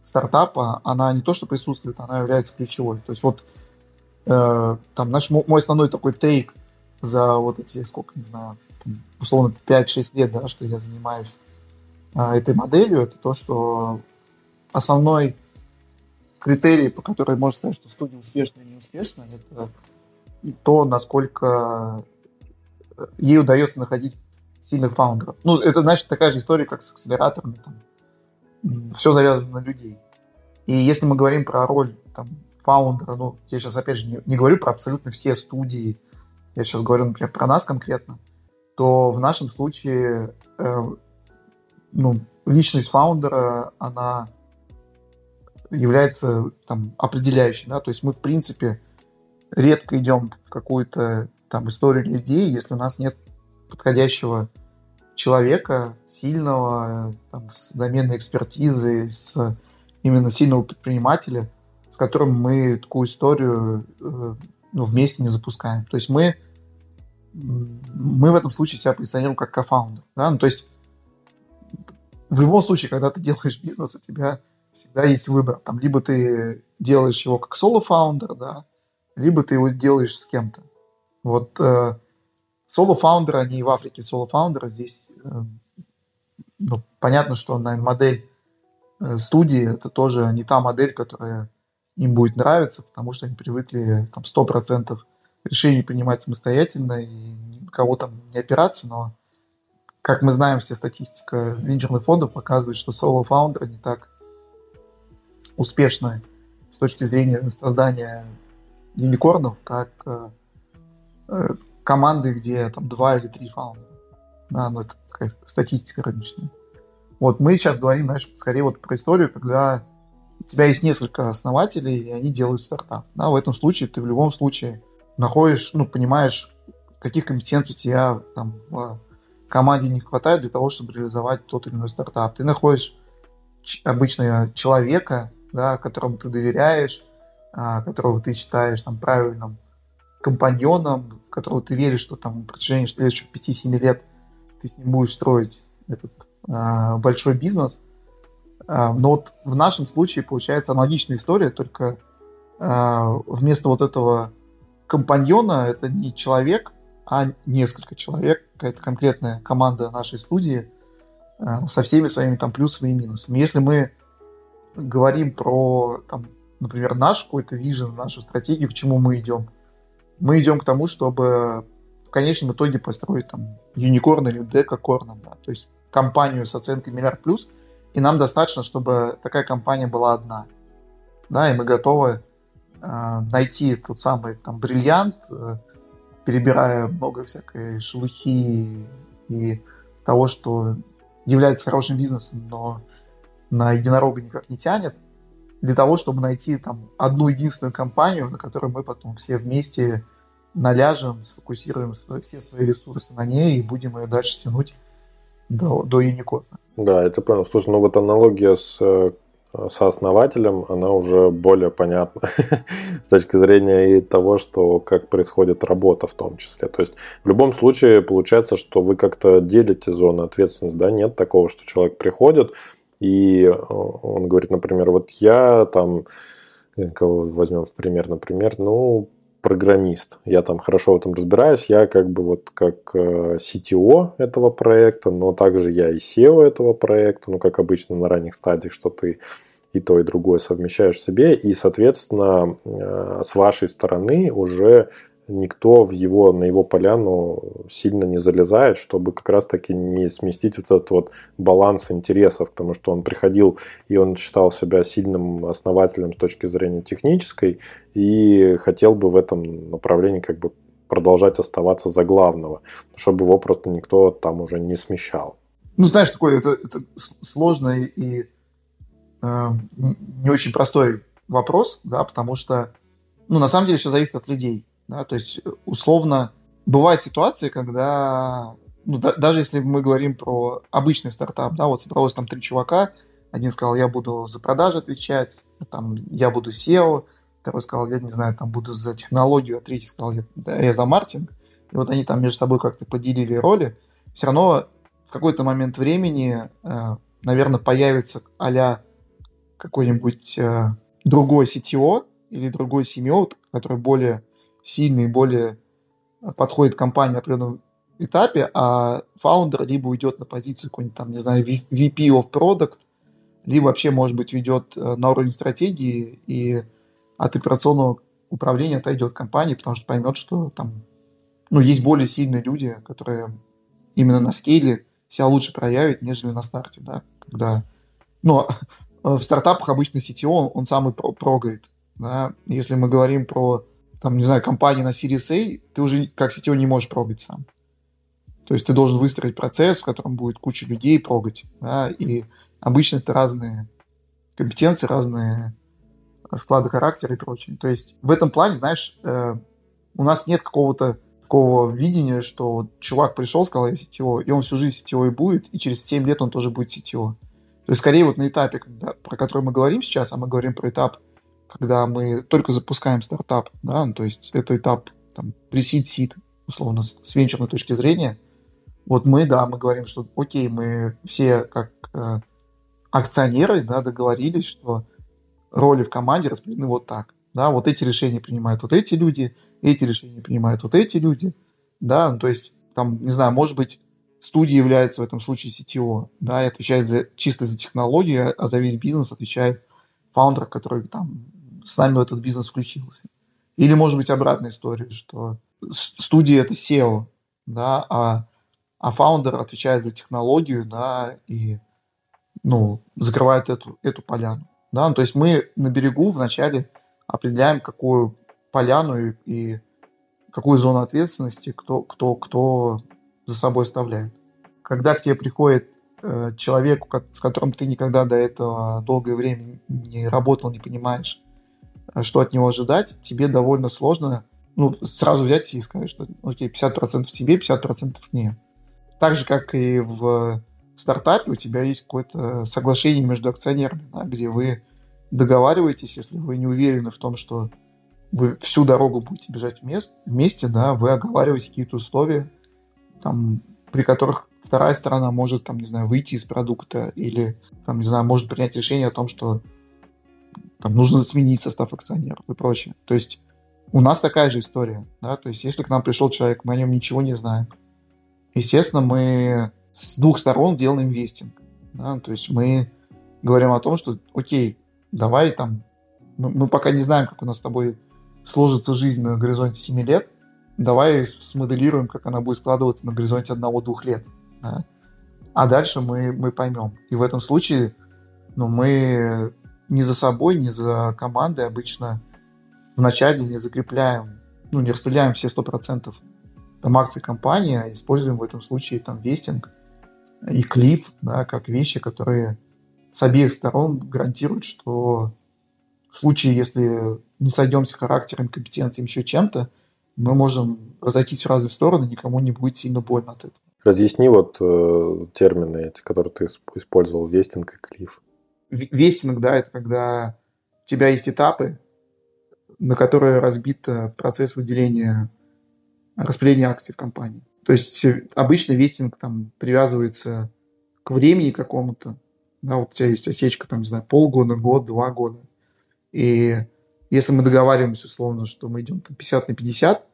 [SPEAKER 2] стартапа, она не то, что присутствует, она является ключевой. То есть вот э, там наш, мой основной такой тейк за вот эти, сколько, не знаю, там, условно 5-6 лет, да, что я занимаюсь э, этой моделью, это то, что основной критерий, по которому можно сказать, что студия успешна или не успешна, это то, насколько ей удается находить сильных фаундеров. Ну, это, значит, такая же история, как с акселераторами. Там. Все завязано на людей. И если мы говорим про роль там, фаундера, ну, я сейчас, опять же, не, не говорю про абсолютно все студии, я сейчас говорю, например, про нас конкретно, то в нашем случае э, ну, личность фаундера, она является там определяющей, да, то есть мы, в принципе, редко идем в какую-то там историю людей, если у нас нет подходящего человека, сильного, там, с доменной экспертизой, с именно сильного предпринимателя, с которым мы такую историю э, ну, вместе не запускаем. То есть мы, мы в этом случае себя позиционируем как кофаундер. Да? Ну, то есть в любом случае, когда ты делаешь бизнес, у тебя всегда есть выбор. Там, либо ты делаешь его как соло-фаундер, да, либо ты его делаешь с кем-то. Вот э, соло-фаундеры, они в Африке соло-фаундеры, здесь э, ну, понятно, что, наверное, модель э, студии это тоже не та модель, которая им будет нравиться, потому что они привыкли там 100% решений принимать самостоятельно и ни на кого там не опираться, но как мы знаем, вся статистика венчурных фондов показывает, что соло-фаундеры не так успешны с точки зрения создания юникорнов, как команды, где там два или три фаундера. Да, ну это такая статистика рыночная. Вот мы сейчас говорим, знаешь, скорее вот про историю, когда у тебя есть несколько основателей, и они делают стартап. Да, в этом случае ты в любом случае находишь, ну, понимаешь, каких компетенций у тебя там в команде не хватает для того, чтобы реализовать тот или иной стартап. Ты находишь обычно человека, да, которому ты доверяешь, а, которого ты считаешь там правильным компаньоном, в которого ты веришь, что там в протяжении следующих 5-7 лет ты с ним будешь строить этот а, большой бизнес. А, но вот в нашем случае получается аналогичная история, только а, вместо вот этого компаньона это не человек, а несколько человек, какая-то конкретная команда нашей студии а, со всеми своими там плюсами и минусами. Если мы говорим про там, например, наш какой-то вижен, нашу стратегию, к чему мы идем, мы идем к тому, чтобы в конечном итоге построить там юникорн или декакорн, да, то есть компанию с оценкой миллиард плюс, и нам достаточно, чтобы такая компания была одна, да, и мы готовы э, найти тот самый там бриллиант, э, перебирая много всякой шелухи и того, что является хорошим бизнесом, но на единорога никак не тянет, для того, чтобы найти там одну единственную компанию, на которой мы потом все вместе наляжем, сфокусируем все свои ресурсы на ней и будем ее дальше тянуть до, до юникорна.
[SPEAKER 1] Да, это понял. Слушай, ну вот аналогия с э, сооснователем, она уже более понятна с точки зрения и того, что как происходит работа в том числе. То есть в любом случае получается, что вы как-то делите зону ответственности, да, нет такого, что человек приходит, и э, он говорит, например, вот я там, э, кого возьмем в пример, например, ну, программист. Я там хорошо в этом разбираюсь. Я как бы вот как э, CTO этого проекта, но также я и SEO этого проекта, ну, как обычно на ранних стадиях, что ты и то, и другое совмещаешь в себе, и, соответственно, с вашей стороны уже никто в его, на его поляну сильно не залезает, чтобы как раз-таки не сместить вот этот вот баланс интересов, потому что он приходил и он считал себя сильным основателем с точки зрения технической и хотел бы в этом направлении как бы продолжать оставаться за главного, чтобы его просто никто там уже не смещал.
[SPEAKER 2] Ну, знаешь, такой это, это сложный и э, не очень простой вопрос, да, потому что, ну, на самом деле все зависит от людей да, то есть, условно, бывают ситуации, когда, ну, да, даже если мы говорим про обычный стартап, да, вот собралось там три чувака, один сказал, я буду за продажи отвечать, там, я буду SEO, второй сказал, я не знаю, там буду за технологию, а третий сказал, я, да, я за маркетинг. И вот они там между собой как-то поделили роли. Все равно в какой-то момент времени, э, наверное, появится а какой-нибудь э, другой CTO или другой CMO, который более сильный, более подходит компании на определенном этапе, а фаундер либо уйдет на позицию какой-нибудь там, не знаю, VP of Product, либо вообще, может быть, уйдет э, на уровень стратегии и от операционного управления отойдет компания, потому что поймет, что там ну, есть более сильные люди, которые именно на скейле себя лучше проявят, нежели на старте, да, когда, ну, в стартапах обычно CTO, он, он сам прогает, да, если мы говорим про, там, не знаю, компании на Series A, ты уже как CTO не можешь прогать сам. То есть ты должен выстроить процесс, в котором будет куча людей прогать. Да, и обычно это разные компетенции, разные склады характера и прочее. То есть в этом плане, знаешь, э, у нас нет какого-то такого видения, что вот чувак пришел, сказал, я CTO, и он всю жизнь и будет, и через 7 лет он тоже будет CTO. То есть скорее вот на этапе, когда, про который мы говорим сейчас, а мы говорим про этап, когда мы только запускаем стартап, да, ну, то есть это этап там, pre-seed, условно, с, венчурной точки зрения – вот мы, да, мы говорим, что окей, мы все как э, акционеры, да, договорились, что роли в команде распределены вот так. Да, вот эти решения принимают вот эти люди, эти решения принимают вот эти люди. Да, ну, то есть, там, не знаю, может быть, студия является в этом случае CTO, да, и отвечает за, чисто за технологию, а за весь бизнес отвечает фаундер, который там с нами в этот бизнес включился. Или, может быть, обратная история, что студия — это SEO, да, а а фаундер отвечает за технологию, да, и, ну, закрывает эту, эту поляну. Да, ну, то есть мы на берегу вначале определяем, какую поляну и, и какую зону ответственности кто, кто, кто за собой оставляет. Когда к тебе приходит э, человек, с которым ты никогда до этого долгое время не работал, не понимаешь, что от него ожидать, тебе довольно сложно ну, сразу взять и сказать, что окей, 50% тебе, 50% мне. Так же, как и в стартапе, у тебя есть какое-то соглашение между акционерами, да, где вы договариваетесь, если вы не уверены в том, что вы всю дорогу будете бежать вместе, вместе да, вы оговариваете какие-то условия, там, при которых вторая сторона может, там, не знаю, выйти из продукта или, там, не знаю, может принять решение о том, что там нужно сменить состав акционеров и прочее. То есть у нас такая же история, да, то есть если к нам пришел человек, мы о нем ничего не знаем, естественно, мы с двух сторон делаем инвестинг. Да? То есть мы говорим о том, что окей, давай там, мы, мы пока не знаем, как у нас с тобой сложится жизнь на горизонте 7 лет, давай смоделируем, как она будет складываться на горизонте 1-2 лет. Да? А дальше мы, мы поймем. И в этом случае ну, мы не за собой, не за командой обычно вначале не закрепляем, ну, не распределяем все 100% там акции компании, а используем в этом случае там вестинг и клиф, да, как вещи, которые с обеих сторон гарантируют, что в случае, если не сойдемся характером, компетенцией, еще чем-то, мы можем разойтись в разные стороны, никому не будет сильно больно от этого.
[SPEAKER 1] Разъясни вот э, термины эти, которые ты использовал, вестинг и клиф.
[SPEAKER 2] Вестинг, да, это когда у тебя есть этапы, на которые разбит процесс выделения распределение акций в компании. То есть обычно вестинг там привязывается к времени какому-то. Да, вот у тебя есть осечка, там, не знаю, полгода, год, два года. И если мы договариваемся условно, что мы идем там 50 на 50,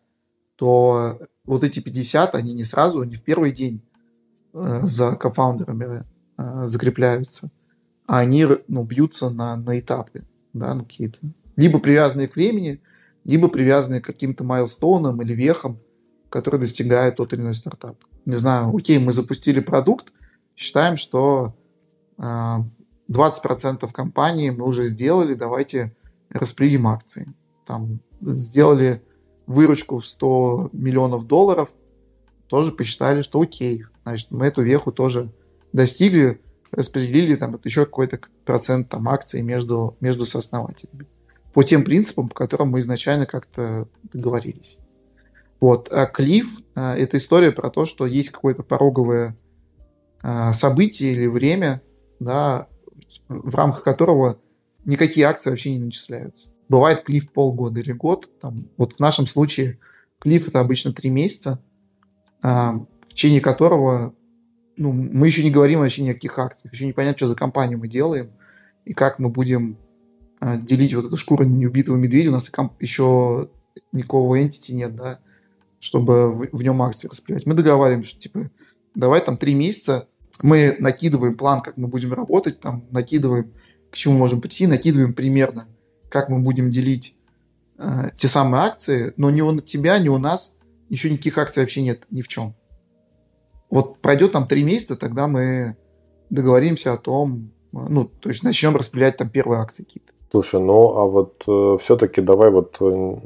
[SPEAKER 2] то вот эти 50, они не сразу, не в первый день э, за кофаундерами э, закрепляются, а они ну, бьются на, на этапы, да, на какие-то. Либо привязанные к времени, либо привязанные к каким-то майлстоунам или вехам, который достигает тот или иной стартап. Не знаю, окей, мы запустили продукт, считаем, что э, а, 20% компании мы уже сделали, давайте распределим акции. Там сделали выручку в 100 миллионов долларов, тоже посчитали, что окей, значит, мы эту веху тоже достигли, распределили там еще какой-то процент там акций между, между сооснователями. По тем принципам, по которым мы изначально как-то договорились. Вот. А клиф а, это история про то, что есть какое-то пороговое а, событие или время, да, в рамках которого никакие акции вообще не начисляются. Бывает клиф полгода или год. Там, вот в нашем случае клиф это обычно три месяца, а, в течение которого ну, мы еще не говорим вообще ни о каких акциях, еще не понятно, что за компанию мы делаем и как мы будем а, делить вот эту шкуру неубитого медведя. У нас еще никакого entity нет, да, чтобы в, в нем акции распределять. Мы договариваемся, что типа давай там три месяца мы накидываем план, как мы будем работать, там накидываем, к чему можем прийти, накидываем примерно, как мы будем делить э, те самые акции, но ни у тебя, ни у нас еще никаких акций вообще нет ни в чем. Вот пройдет там три месяца, тогда мы договоримся о том, ну, то есть начнем распределять там первые акции какие-то.
[SPEAKER 1] Слушай, ну а вот э, все-таки давай вот, э,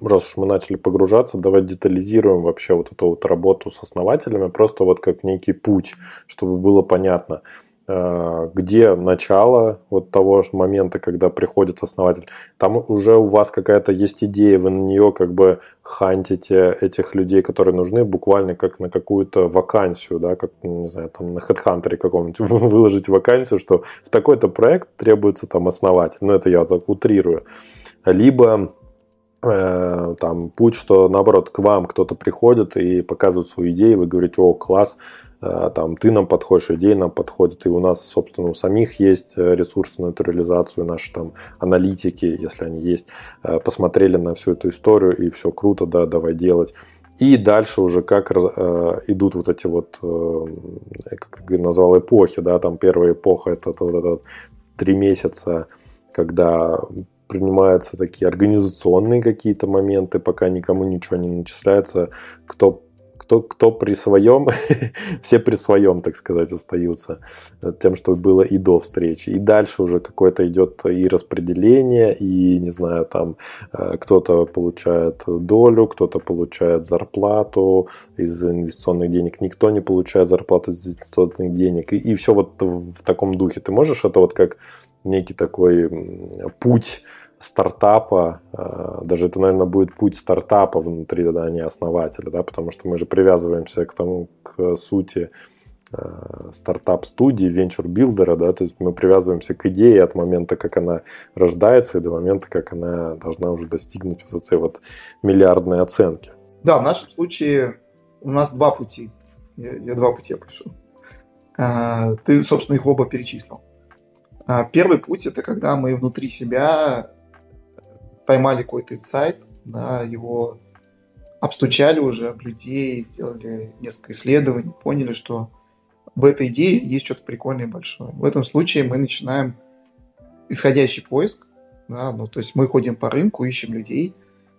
[SPEAKER 1] раз уж мы начали погружаться, давай детализируем вообще вот эту вот работу с основателями, просто вот как некий путь, чтобы было понятно. Э, где начало вот того момента, когда приходит основатель. Там уже у вас какая-то есть идея, вы на нее как бы хантите этих людей, которые нужны, буквально как на какую-то вакансию, да, как, не знаю, там на HeadHunter каком-нибудь выложить вакансию, что в такой-то проект требуется там основатель. Ну, это я так утрирую. Либо э, там путь, что наоборот к вам кто-то приходит и показывает свою идею, вы говорите, о, класс, там ты нам подходишь, идеи нам подходят, и у нас, собственно, у самих есть э, ресурсы на эту наши там аналитики, если они есть, э, посмотрели на всю эту историю, и все круто, да, давай делать. И дальше уже как э, идут вот эти вот, э, как ты назвал, эпохи, да, там первая эпоха это, это это три месяца, когда принимаются такие организационные какие-то моменты, пока никому ничего не начисляется, кто кто, кто при своем, все при своем, так сказать, остаются тем, что было и до встречи. И дальше уже какое-то идет и распределение, и, не знаю, там э, кто-то получает долю, кто-то получает зарплату из инвестиционных денег, никто не получает зарплату из инвестиционных денег. И, и все вот в таком духе. Ты можешь это вот как некий такой путь стартапа, э, даже это, наверное, будет путь стартапа внутри, да, а не основателя, да, потому что мы же привязываемся к тому, к сути э, стартап-студии, венчур-билдера, да, то есть мы привязываемся к идее от момента, как она рождается, и до момента, как она должна уже достигнуть вот этой вот миллиардной оценки.
[SPEAKER 2] Да, в нашем случае у нас два пути. Я, я два пути прошел. А, ты, собственно, их оба перечислил. А, первый путь это когда мы внутри себя поймали какой-то инсайт, да, его обстучали уже об людей, сделали несколько исследований, поняли, что в этой идее есть что-то прикольное и большое. В этом случае мы начинаем исходящий поиск, да, ну, то есть мы ходим по рынку, ищем людей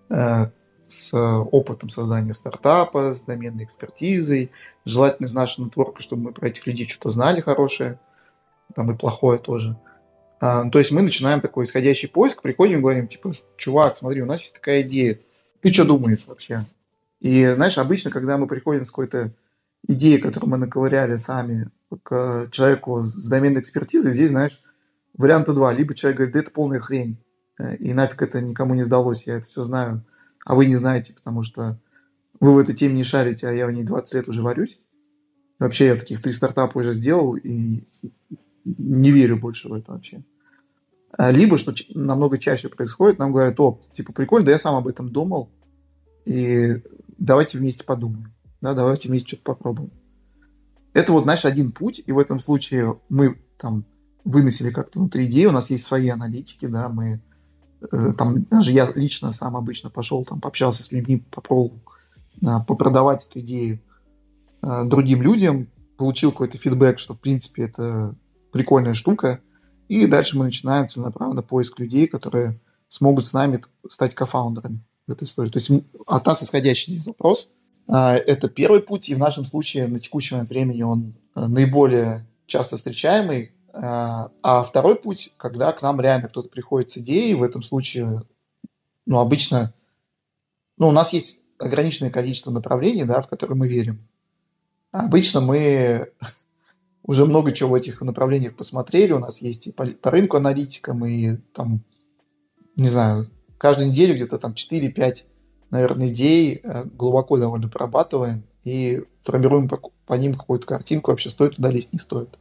[SPEAKER 2] э, с опытом создания стартапа, с доменной экспертизой, желательно из нашего нетворка, чтобы мы про этих людей что-то знали хорошее, там и плохое тоже. А, то есть мы начинаем такой исходящий поиск, приходим и говорим, типа, чувак, смотри, у нас есть такая идея, ты что думаешь вообще? И, знаешь, обычно, когда мы приходим с какой-то идеей, которую мы наковыряли сами к человеку с доменной экспертизой, здесь, знаешь, варианта два. Либо человек говорит, да это полная хрень, э, и нафиг это никому не сдалось, я это все знаю, а вы не знаете, потому что вы в этой теме не шарите, а я в ней 20 лет уже варюсь. Вообще я таких три стартапа уже сделал, и не верю больше в это вообще. А, либо, что намного чаще происходит, нам говорят, о, типа, прикольно, да я сам об этом думал, и давайте вместе подумаем, да, давайте вместе что-то попробуем. Это вот наш один путь, и в этом случае мы там выносили как-то внутри идеи, у нас есть свои аналитики, да, мы э, там, даже я лично сам обычно пошел, там, пообщался с людьми, попробовал а, попродавать эту идею а, другим людям, получил какой-то фидбэк, что, в принципе, это прикольная штука – и дальше мы начинаем целенаправленно поиск людей, которые смогут с нами стать кофаундерами в этой истории. То есть от нас исходящий здесь запрос а, – это первый путь, и в нашем случае на текущий момент времени он а, наиболее часто встречаемый. А, а второй путь, когда к нам реально кто-то приходит с идеей, в этом случае, ну, обычно, ну, у нас есть ограниченное количество направлений, да, в которые мы верим. Обычно мы уже много чего в этих направлениях посмотрели. У нас есть и по, по рынку аналитика, мы там, не знаю, каждую неделю где-то там 4-5, наверное, идей э, глубоко довольно прорабатываем и формируем по, по ним какую-то картинку, вообще стоит туда лезть, не стоит.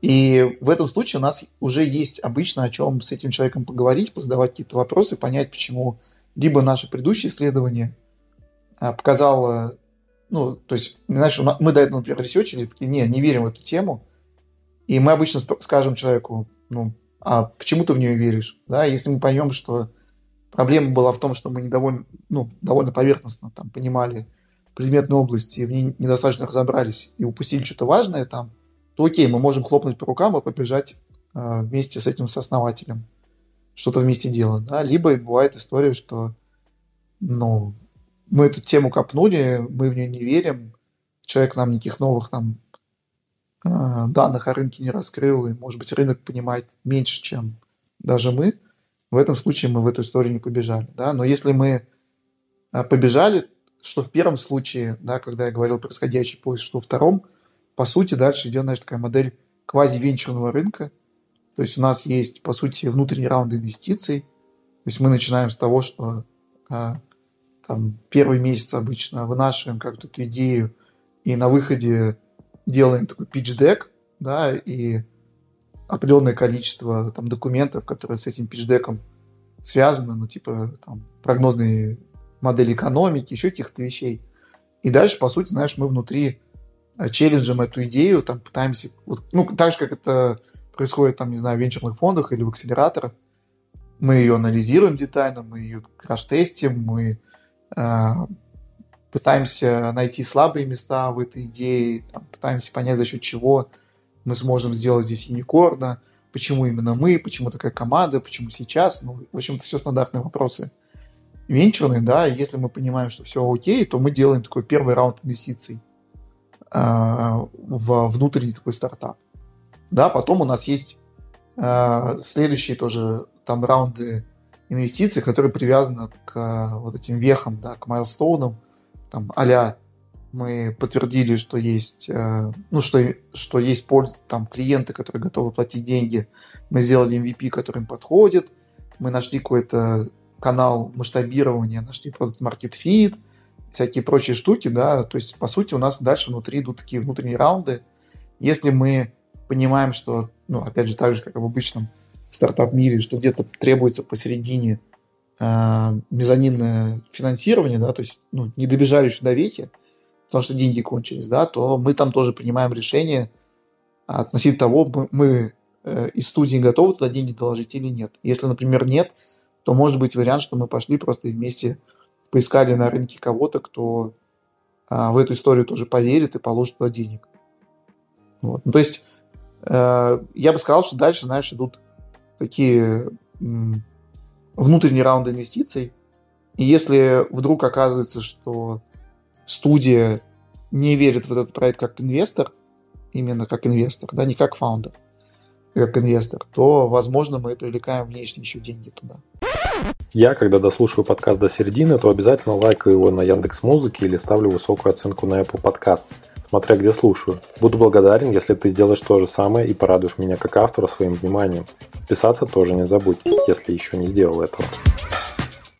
[SPEAKER 2] И в этом случае у нас уже есть обычно о чем с этим человеком поговорить, позадавать какие-то вопросы, понять, почему либо наше предыдущее исследование а, показало, ну, то есть, знаешь, мы до этого, например, ресерчили, такие, не, не верим в эту тему, и мы обычно скажем человеку, ну, а почему ты в нее веришь? Да, если мы поймем, что проблема была в том, что мы недовольно, ну, довольно поверхностно там понимали предметной области, в ней недостаточно разобрались и упустили что-то важное там, то окей, мы можем хлопнуть по рукам и побежать э, вместе с этим сооснователем что-то вместе делать. Да? Либо бывает история, что ну, мы эту тему копнули, мы в нее не верим, человек нам никаких новых там э, данных о рынке не раскрыл, и, может быть, рынок понимает меньше, чем даже мы, в этом случае мы в эту историю не побежали. Да? Но если мы э, побежали, что в первом случае, да, когда я говорил про происходящий поиск, что во втором – по сути, дальше идет, знаешь, такая модель квази-венчурного рынка. То есть у нас есть, по сути, внутренний раунд инвестиций. То есть мы начинаем с того, что а, там первый месяц обычно вынашиваем как-то эту идею, и на выходе делаем такой pitch-дек, да, и определенное количество там документов, которые с этим pitch-деком связаны, ну, типа там прогнозные модели экономики, еще каких-то вещей. И дальше, по сути, знаешь, мы внутри Э, челленджем эту идею, там пытаемся, вот, ну, так же, как это происходит, там, не знаю, в венчурных фондах или в акселераторах, мы ее анализируем детально, мы ее краш-тестим, мы пытаемся найти слабые места в этой идее, там, пытаемся понять, за счет чего мы сможем сделать здесь юникорна, почему именно мы, почему такая команда, почему сейчас. Ну, в общем, это все стандартные вопросы венчурные, да, если мы понимаем, что все окей, то мы делаем такой первый раунд инвестиций Э, в внутренний такой стартап. Да, потом у нас есть э, следующие тоже там раунды инвестиций, которые привязаны к вот этим вехам, да, к майлстоунам, там, а мы подтвердили, что есть, э, ну, что, что есть польза, там, клиенты, которые готовы платить деньги. Мы сделали MVP, который им подходит. Мы нашли какой-то канал масштабирования, нашли продукт Market Fit, всякие прочие штуки, да, то есть, по сути, у нас дальше внутри идут такие внутренние раунды. Если мы понимаем, что, ну, опять же, так же, как и в обычном стартап-мире, что где-то требуется посередине э, мезонинное финансирование, да, то есть, ну, не добежали еще до вехи, потому что деньги кончились, да, то мы там тоже принимаем решение относительно того, мы, мы э, из студии готовы туда деньги доложить или нет. Если, например, нет, то может быть вариант, что мы пошли просто вместе поискали на рынке кого-то, кто а, в эту историю тоже поверит и положит туда денег. Вот. Ну, то есть э, я бы сказал, что дальше, знаешь, идут такие внутренние раунды инвестиций. И если вдруг оказывается, что студия не верит в этот проект как инвестор, именно как инвестор, да, не как фаундер, как инвестор, то, возможно, мы привлекаем внешние еще деньги туда.
[SPEAKER 1] Я, когда дослушаю подкаст до середины, то обязательно лайкаю его на Яндекс Музыке или ставлю высокую оценку на Apple Podcast, смотря где слушаю. Буду благодарен, если ты сделаешь то же самое и порадуешь меня как автора своим вниманием. Писаться тоже не забудь, если еще не сделал этого.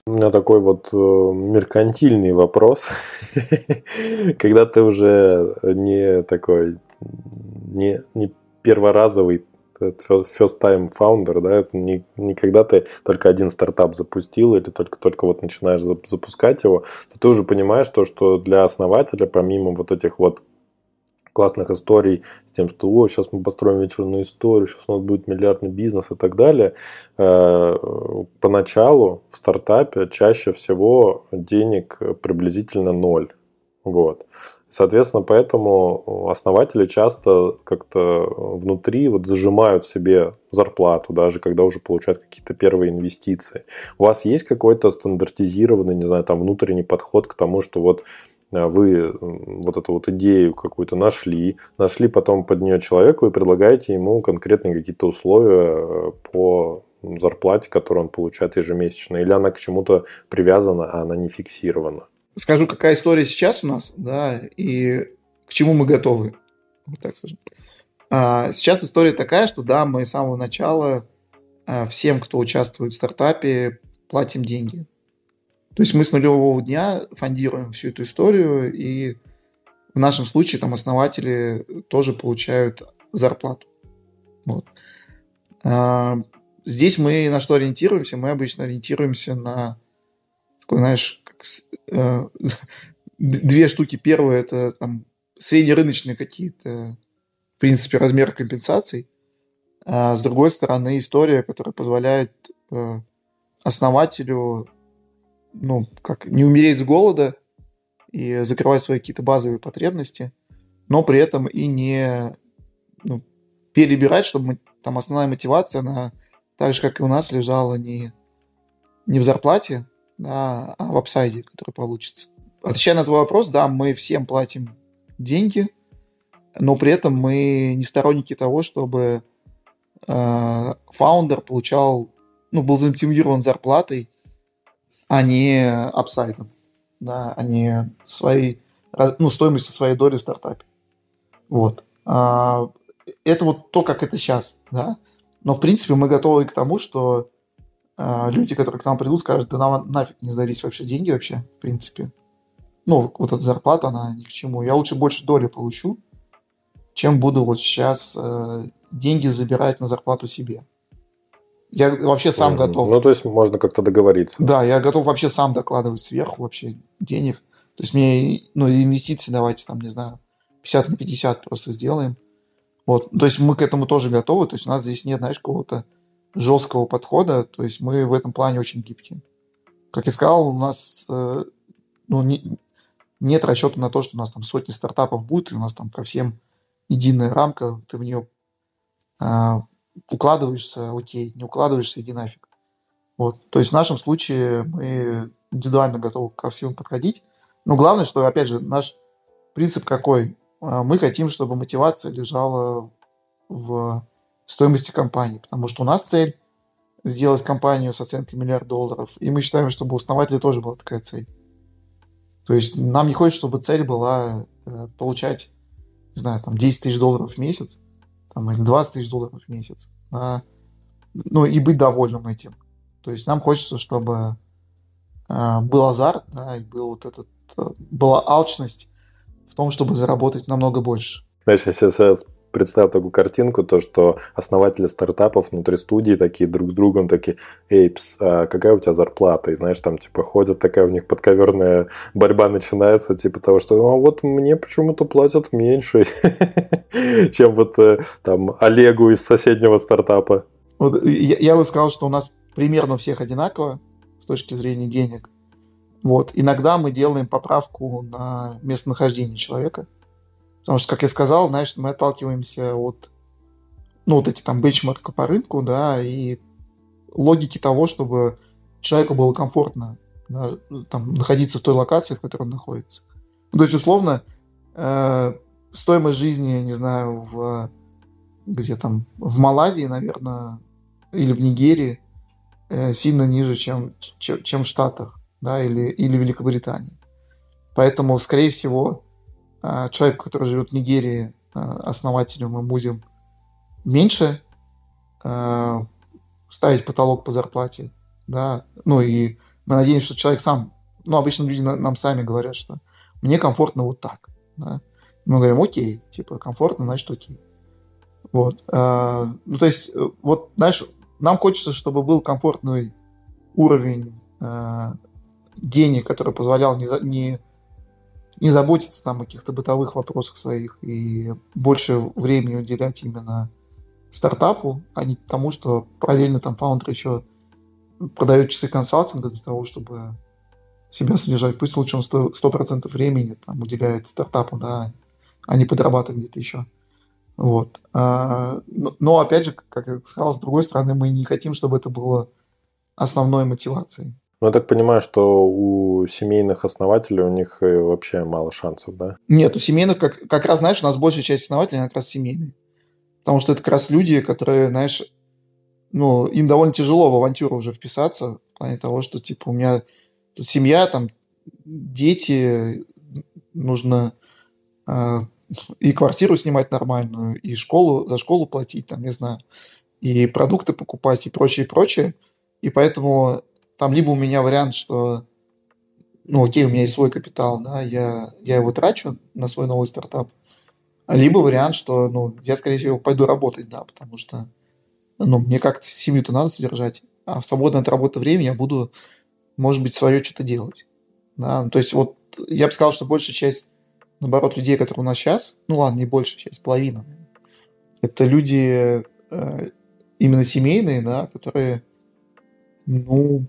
[SPEAKER 1] У меня такой вот э, меркантильный вопрос. Когда ты уже не такой, не, не перворазовый first time founder, да, это не, не когда ты только один стартап запустил или только, только вот начинаешь запускать его, то ты уже понимаешь то, что для основателя, помимо вот этих вот классных историй с тем, что о, сейчас мы построим вечерную историю, сейчас у нас будет миллиардный бизнес и так далее. Э, поначалу в стартапе чаще всего денег приблизительно ноль. Вот. Соответственно, поэтому основатели часто как-то внутри вот зажимают себе зарплату, даже когда уже получают какие-то первые инвестиции. У вас есть какой-то стандартизированный, не знаю, там внутренний подход к тому, что вот э, вы вот эту вот идею какую-то нашли, нашли потом под нее человеку и предлагаете ему конкретные какие-то условия э, по зарплате, которую он получает ежемесячно, или она к чему-то привязана, а она не фиксирована?
[SPEAKER 2] Скажу, какая история сейчас у нас, да, и к чему мы готовы. Вот так скажем. А, сейчас история такая, что да, мы с самого начала а, всем, кто участвует в стартапе, платим деньги. То есть мы с нулевого дня фондируем всю эту историю, и в нашем случае там основатели тоже получают зарплату. Вот. А, здесь мы на что ориентируемся? Мы обычно ориентируемся на такой, знаешь, э, две штуки. Первое – это там, среднерыночные какие-то, в принципе, размеры компенсаций. А с другой стороны, история, которая позволяет э, основателю ну, как не умереть с голода и закрывать свои какие-то базовые потребности, но при этом и не ну, перебирать, чтобы там основная мотивация, она так же, как и у нас, лежала не, не в зарплате, да, а в upside 'е, который получится. Отвечая на твой вопрос, да, мы всем платим деньги, но при этом мы не сторонники того, чтобы э, фаундер получал, ну, был замотивирован зарплатой, а не upside 'ом, да, а не своей, ну, стоимостью своей доли в стартапе. Вот. А, это вот то, как это сейчас, да. Но, в принципе, мы готовы к тому, что люди, которые к нам придут, скажут, да нам нафиг не сдались вообще деньги вообще, в принципе. Ну, вот эта зарплата, она ни к чему. Я лучше больше доли получу, чем буду вот сейчас э, деньги забирать на зарплату себе. Я вообще сам mm-hmm. готов.
[SPEAKER 1] Ну, то есть можно как-то договориться.
[SPEAKER 2] Да, я готов вообще сам докладывать сверху вообще денег. То есть мне, ну, инвестиции давайте там, не знаю, 50 на 50 просто сделаем. Вот. То есть мы к этому тоже готовы. То есть у нас здесь нет, знаешь, какого-то жесткого подхода. То есть мы в этом плане очень гибкие. Как я сказал, у нас э, ну, не, нет расчета на то, что у нас там сотни стартапов будет, и у нас там ко всем единая рамка, ты в нее э, укладываешься, окей, не укладываешься, иди нафиг. Вот. То есть в нашем случае мы индивидуально готовы ко всему подходить. Но главное, что, опять же, наш принцип какой? А, мы хотим, чтобы мотивация лежала в стоимости компании, потому что у нас цель сделать компанию с оценкой миллиард долларов, и мы считаем, чтобы у основателя тоже была такая цель. То есть нам не хочется, чтобы цель была э, получать, не знаю, там 10 тысяч долларов в месяц, там, или 20 тысяч долларов в месяц, а, ну и быть довольным этим. То есть нам хочется, чтобы э, был азарт, да, и был вот этот, э, была алчность в том, чтобы заработать намного больше.
[SPEAKER 1] Знаешь, я сейчас представил такую картинку, то, что основатели стартапов внутри студии такие друг с другом такие, Эйпс, а какая у тебя зарплата? И знаешь, там типа ходят такая у них подковерная борьба начинается, типа того, что ну, вот мне почему-то платят меньше, чем вот э, там Олегу из соседнего стартапа.
[SPEAKER 2] Вот, я, я бы сказал, что у нас примерно у всех одинаково с точки зрения денег. Вот. Иногда мы делаем поправку на местонахождение человека. Потому что, как я сказал, знаешь, мы отталкиваемся от ну, вот эти там бенчмарка по рынку, да, и логики того, чтобы человеку было комфортно да, там, находиться в той локации, в которой он находится. Ну, то есть, условно, э, стоимость жизни, не знаю, в где там, в Малайзии, наверное, или в Нигерии э, сильно ниже, чем, чем, чем в Штатах да, или, или Великобритании. Поэтому, скорее всего, человеку, который живет в Нигерии, а, основателю мы будем меньше а, ставить потолок по зарплате, да, ну и мы надеемся, что человек сам, ну, обычно люди нам сами говорят, что мне комфортно вот так, да. Мы говорим, окей, типа, комфортно, значит, окей. Вот. Ну, то есть, э, вот, знаешь, нам хочется, чтобы был комфортный уровень денег, который позволял не, не, не заботиться там о каких-то бытовых вопросах своих и больше времени уделять именно стартапу, а не тому, что параллельно там фаундер еще продает часы консалтинга для того, чтобы себя содержать. Пусть лучше он 100%, 100% времени там, уделяет стартапу, да, а не подрабатывает где-то еще. Вот. А, но, но, опять же, как я сказал, с другой стороны, мы не хотим, чтобы это было основной мотивацией.
[SPEAKER 1] Ну, я так понимаю, что у семейных основателей у них э, вообще мало шансов, да?
[SPEAKER 2] Нет, у семейных как, как раз, знаешь, у нас большая часть основателей, она как раз семейные. Потому что это как раз люди, которые, знаешь, ну, им довольно тяжело в авантюру уже вписаться, в плане того, что, типа, у меня тут семья, там, дети, нужно э, и квартиру снимать нормальную, и школу, за школу платить, там, не знаю, и продукты покупать, и прочее, и прочее. И поэтому там либо у меня вариант, что ну окей, у меня есть свой капитал, да, я, я его трачу на свой новый стартап, Либо вариант, что ну, я, скорее всего, пойду работать, да, потому что ну, мне как-то семью-то надо содержать, а в свободное от работы время я буду, может быть, свое что-то делать. Да? То есть вот я бы сказал, что большая часть, наоборот, людей, которые у нас сейчас, ну ладно, не большая часть, половина, это люди э, именно семейные, да, которые, ну,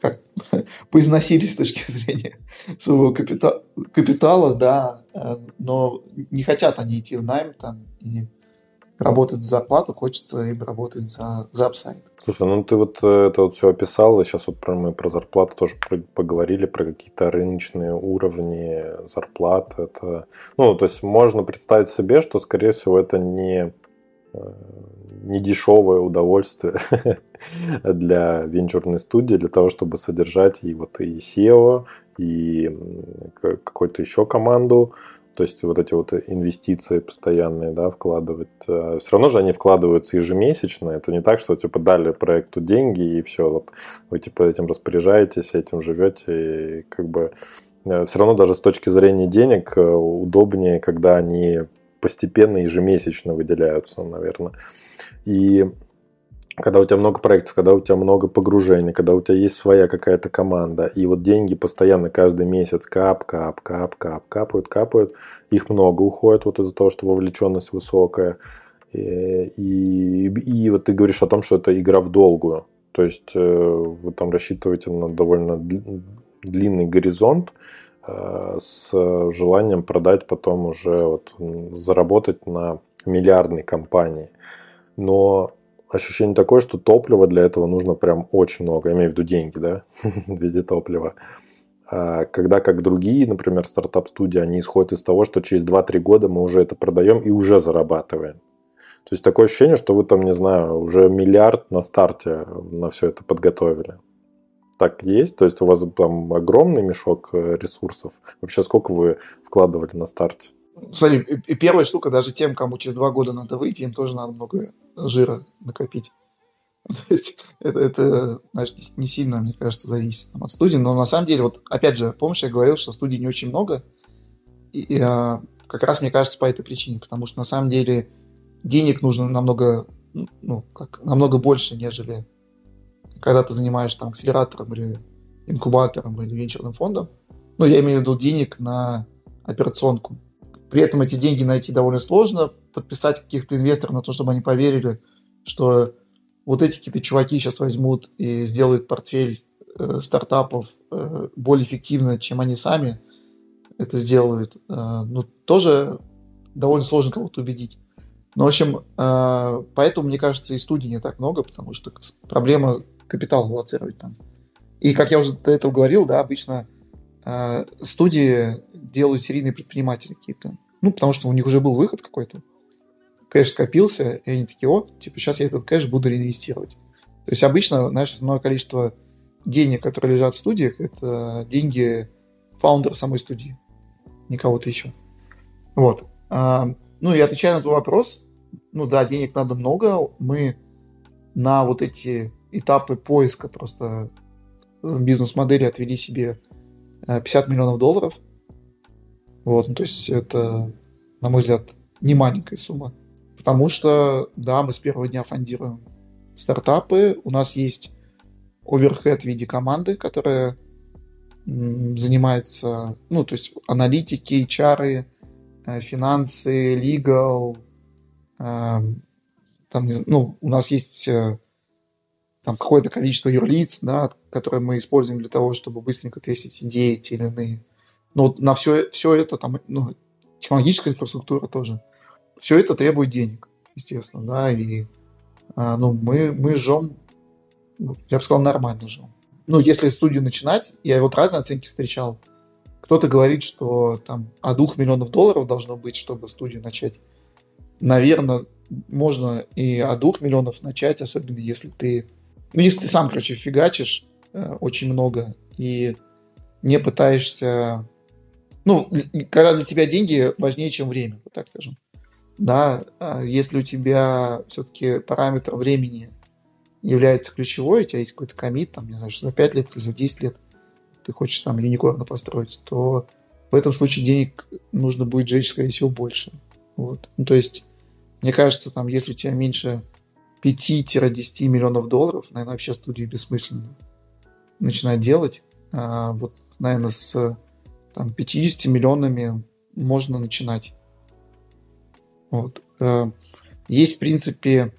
[SPEAKER 2] как поизносились с точки зрения своего капита- капитала, да, э, но не хотят они идти в найм там и работать за зарплату, хочется им работать за, за апсайд.
[SPEAKER 1] Слушай, ну ты вот э, это вот все описал, и сейчас вот про, мы про зарплату тоже поговорили, про какие-то рыночные уровни зарплат. Это, ну, то есть можно представить себе, что, скорее всего, это не э, не дешевое удовольствие для венчурной студии, для того, чтобы содержать и вот и SEO, и какую-то еще команду, то есть вот эти вот инвестиции постоянные, да, вкладывать. Э, все равно же они вкладываются ежемесячно. Это не так, что типа дали проекту деньги и все, вот вы типа этим распоряжаетесь, этим живете и как бы э, все равно даже с точки зрения денег э, удобнее, когда они постепенно ежемесячно выделяются, наверное. И когда у тебя много проектов, когда у тебя много погружений, когда у тебя есть своя какая-то команда, и вот деньги постоянно каждый месяц кап, кап, кап, кап, капают, капают, их много уходит вот из-за того, что вовлеченность высокая. И, и, и вот ты говоришь о том, что это игра в долгую. То есть э, вы там рассчитываете на довольно длинный горизонт э, с желанием продать потом уже вот заработать на миллиардной компании. Но ощущение такое, что топлива для этого нужно прям очень много. Я имею в виду деньги, да, в виде топлива. А когда как другие, например, стартап-студии, они исходят из того, что через 2-3 года мы уже это продаем и уже зарабатываем. То есть такое ощущение, что вы там, не знаю, уже миллиард на старте на все это подготовили. Так есть? То есть у вас там огромный мешок э, ресурсов. Вообще сколько вы вкладывали на старте?
[SPEAKER 2] Смотри, первая штука, даже тем, кому через два года надо выйти, им тоже надо много жира накопить. То есть это, это знаешь, не сильно, мне кажется, зависит там, от студии. Но на самом деле, вот опять же, помнишь, я говорил, что студий не очень много. И, и а, как раз, мне кажется, по этой причине. Потому что на самом деле денег нужно намного, ну, как, намного больше, нежели когда ты занимаешь там акселератором или инкубатором или венчурным фондом. Ну, я имею в виду денег на операционку. При этом эти деньги найти довольно сложно, подписать каких-то инвесторов на то, чтобы они поверили, что вот эти какие-то чуваки сейчас возьмут и сделают портфель э, стартапов э, более эффективно, чем они сами это сделают. Э, ну, тоже довольно сложно кого-то убедить. Ну, в общем, э, поэтому, мне кажется, и студий не так много, потому что проблема капитала лоцировать там. И, как я уже до этого говорил, да, обычно э, студии делают серийные предприниматели какие-то. Ну, потому что у них уже был выход какой-то. Кэш скопился, и они такие, о, типа, сейчас я этот кэш буду реинвестировать. То есть обычно, знаешь, основное количество денег, которые лежат в студиях, это деньги фаундера самой студии, не кого-то еще. Вот. А, ну и отвечая на твой вопрос, ну да, денег надо много. Мы на вот эти этапы поиска просто бизнес-модели отвели себе 50 э, миллионов долларов – вот, ну, то есть это, на мой взгляд, не маленькая сумма. Потому что, да, мы с первого дня фондируем стартапы. У нас есть оверхед в виде команды, которая занимается, ну, то есть аналитики, HR, э, финансы, legal, эм, там, ну, у нас есть э, там какое-то количество юрлиц, да, которые мы используем для того, чтобы быстренько тестить идеи те или иные. Но на все, все это, там, ну, технологическая инфраструктура тоже, все это требует денег, естественно, да, и а, ну, мы, мы жжем, ну, я бы сказал, нормально жжем. Ну, если студию начинать, я вот разные оценки встречал. Кто-то говорит, что там от двух миллионов долларов должно быть, чтобы студию начать. Наверное, можно и от двух миллионов начать, особенно если ты, ну, если ты сам, короче, фигачишь э, очень много и не пытаешься ну, когда для тебя деньги важнее, чем время, вот так скажем. Да, а если у тебя все-таки параметр времени является ключевой, у тебя есть какой-то комит, там, не знаю, за 5 лет или за 10 лет ты хочешь там юникорна построить, то в этом случае денег нужно будет жечь, скорее всего, больше. Вот. Ну, то есть, мне кажется, там, если у тебя меньше 5-10 миллионов долларов, наверное, вообще студию бессмысленно начинать делать. А, вот, наверное, с там, 50 миллионами можно начинать. Вот. Э, есть, в принципе,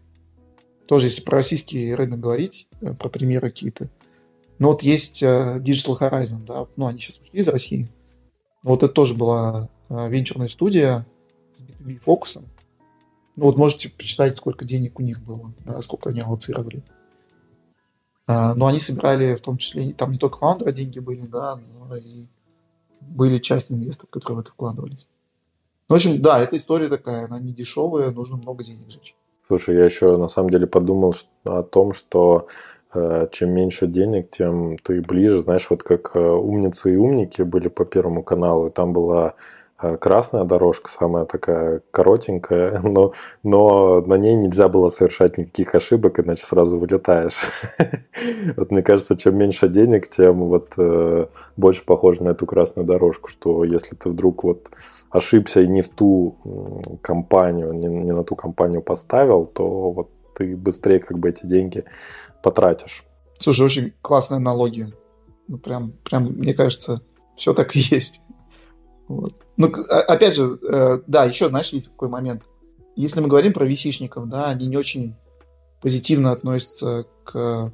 [SPEAKER 2] тоже если про российский рынок говорить, э, про примеры какие-то, ну вот есть э, Digital Horizon, да, ну они сейчас ушли из России. Вот это тоже была венчурная студия с B2B фокусом. Ну вот можете почитать, сколько денег у них было, да, сколько они аллоцировали. Но они собирали в том числе, там не только фаундеры деньги были, да, но и были часть инвесторов, которые в это вкладывались. Ну, в общем, да, эта история такая, она не дешевая, нужно много денег сжечь.
[SPEAKER 1] Слушай, я еще на самом деле подумал о том, что э, чем меньше денег, тем ты ближе, знаешь, вот как э, умницы и умники были по Первому каналу, и там была красная дорожка, самая такая коротенькая, но, но на ней нельзя было совершать никаких ошибок, иначе сразу вылетаешь. Вот мне кажется, чем меньше денег, тем вот э, больше похоже на эту красную дорожку, что если ты вдруг вот ошибся и не в ту компанию, не, не на ту компанию поставил, то вот ты быстрее как бы эти деньги потратишь.
[SPEAKER 2] Слушай, очень классная аналогия. Ну, прям, прям, мне кажется, все так и есть. Вот. Ну, а, опять же, э, да, еще, знаешь, есть такой момент. Если мы говорим про vc да, они не очень позитивно относятся к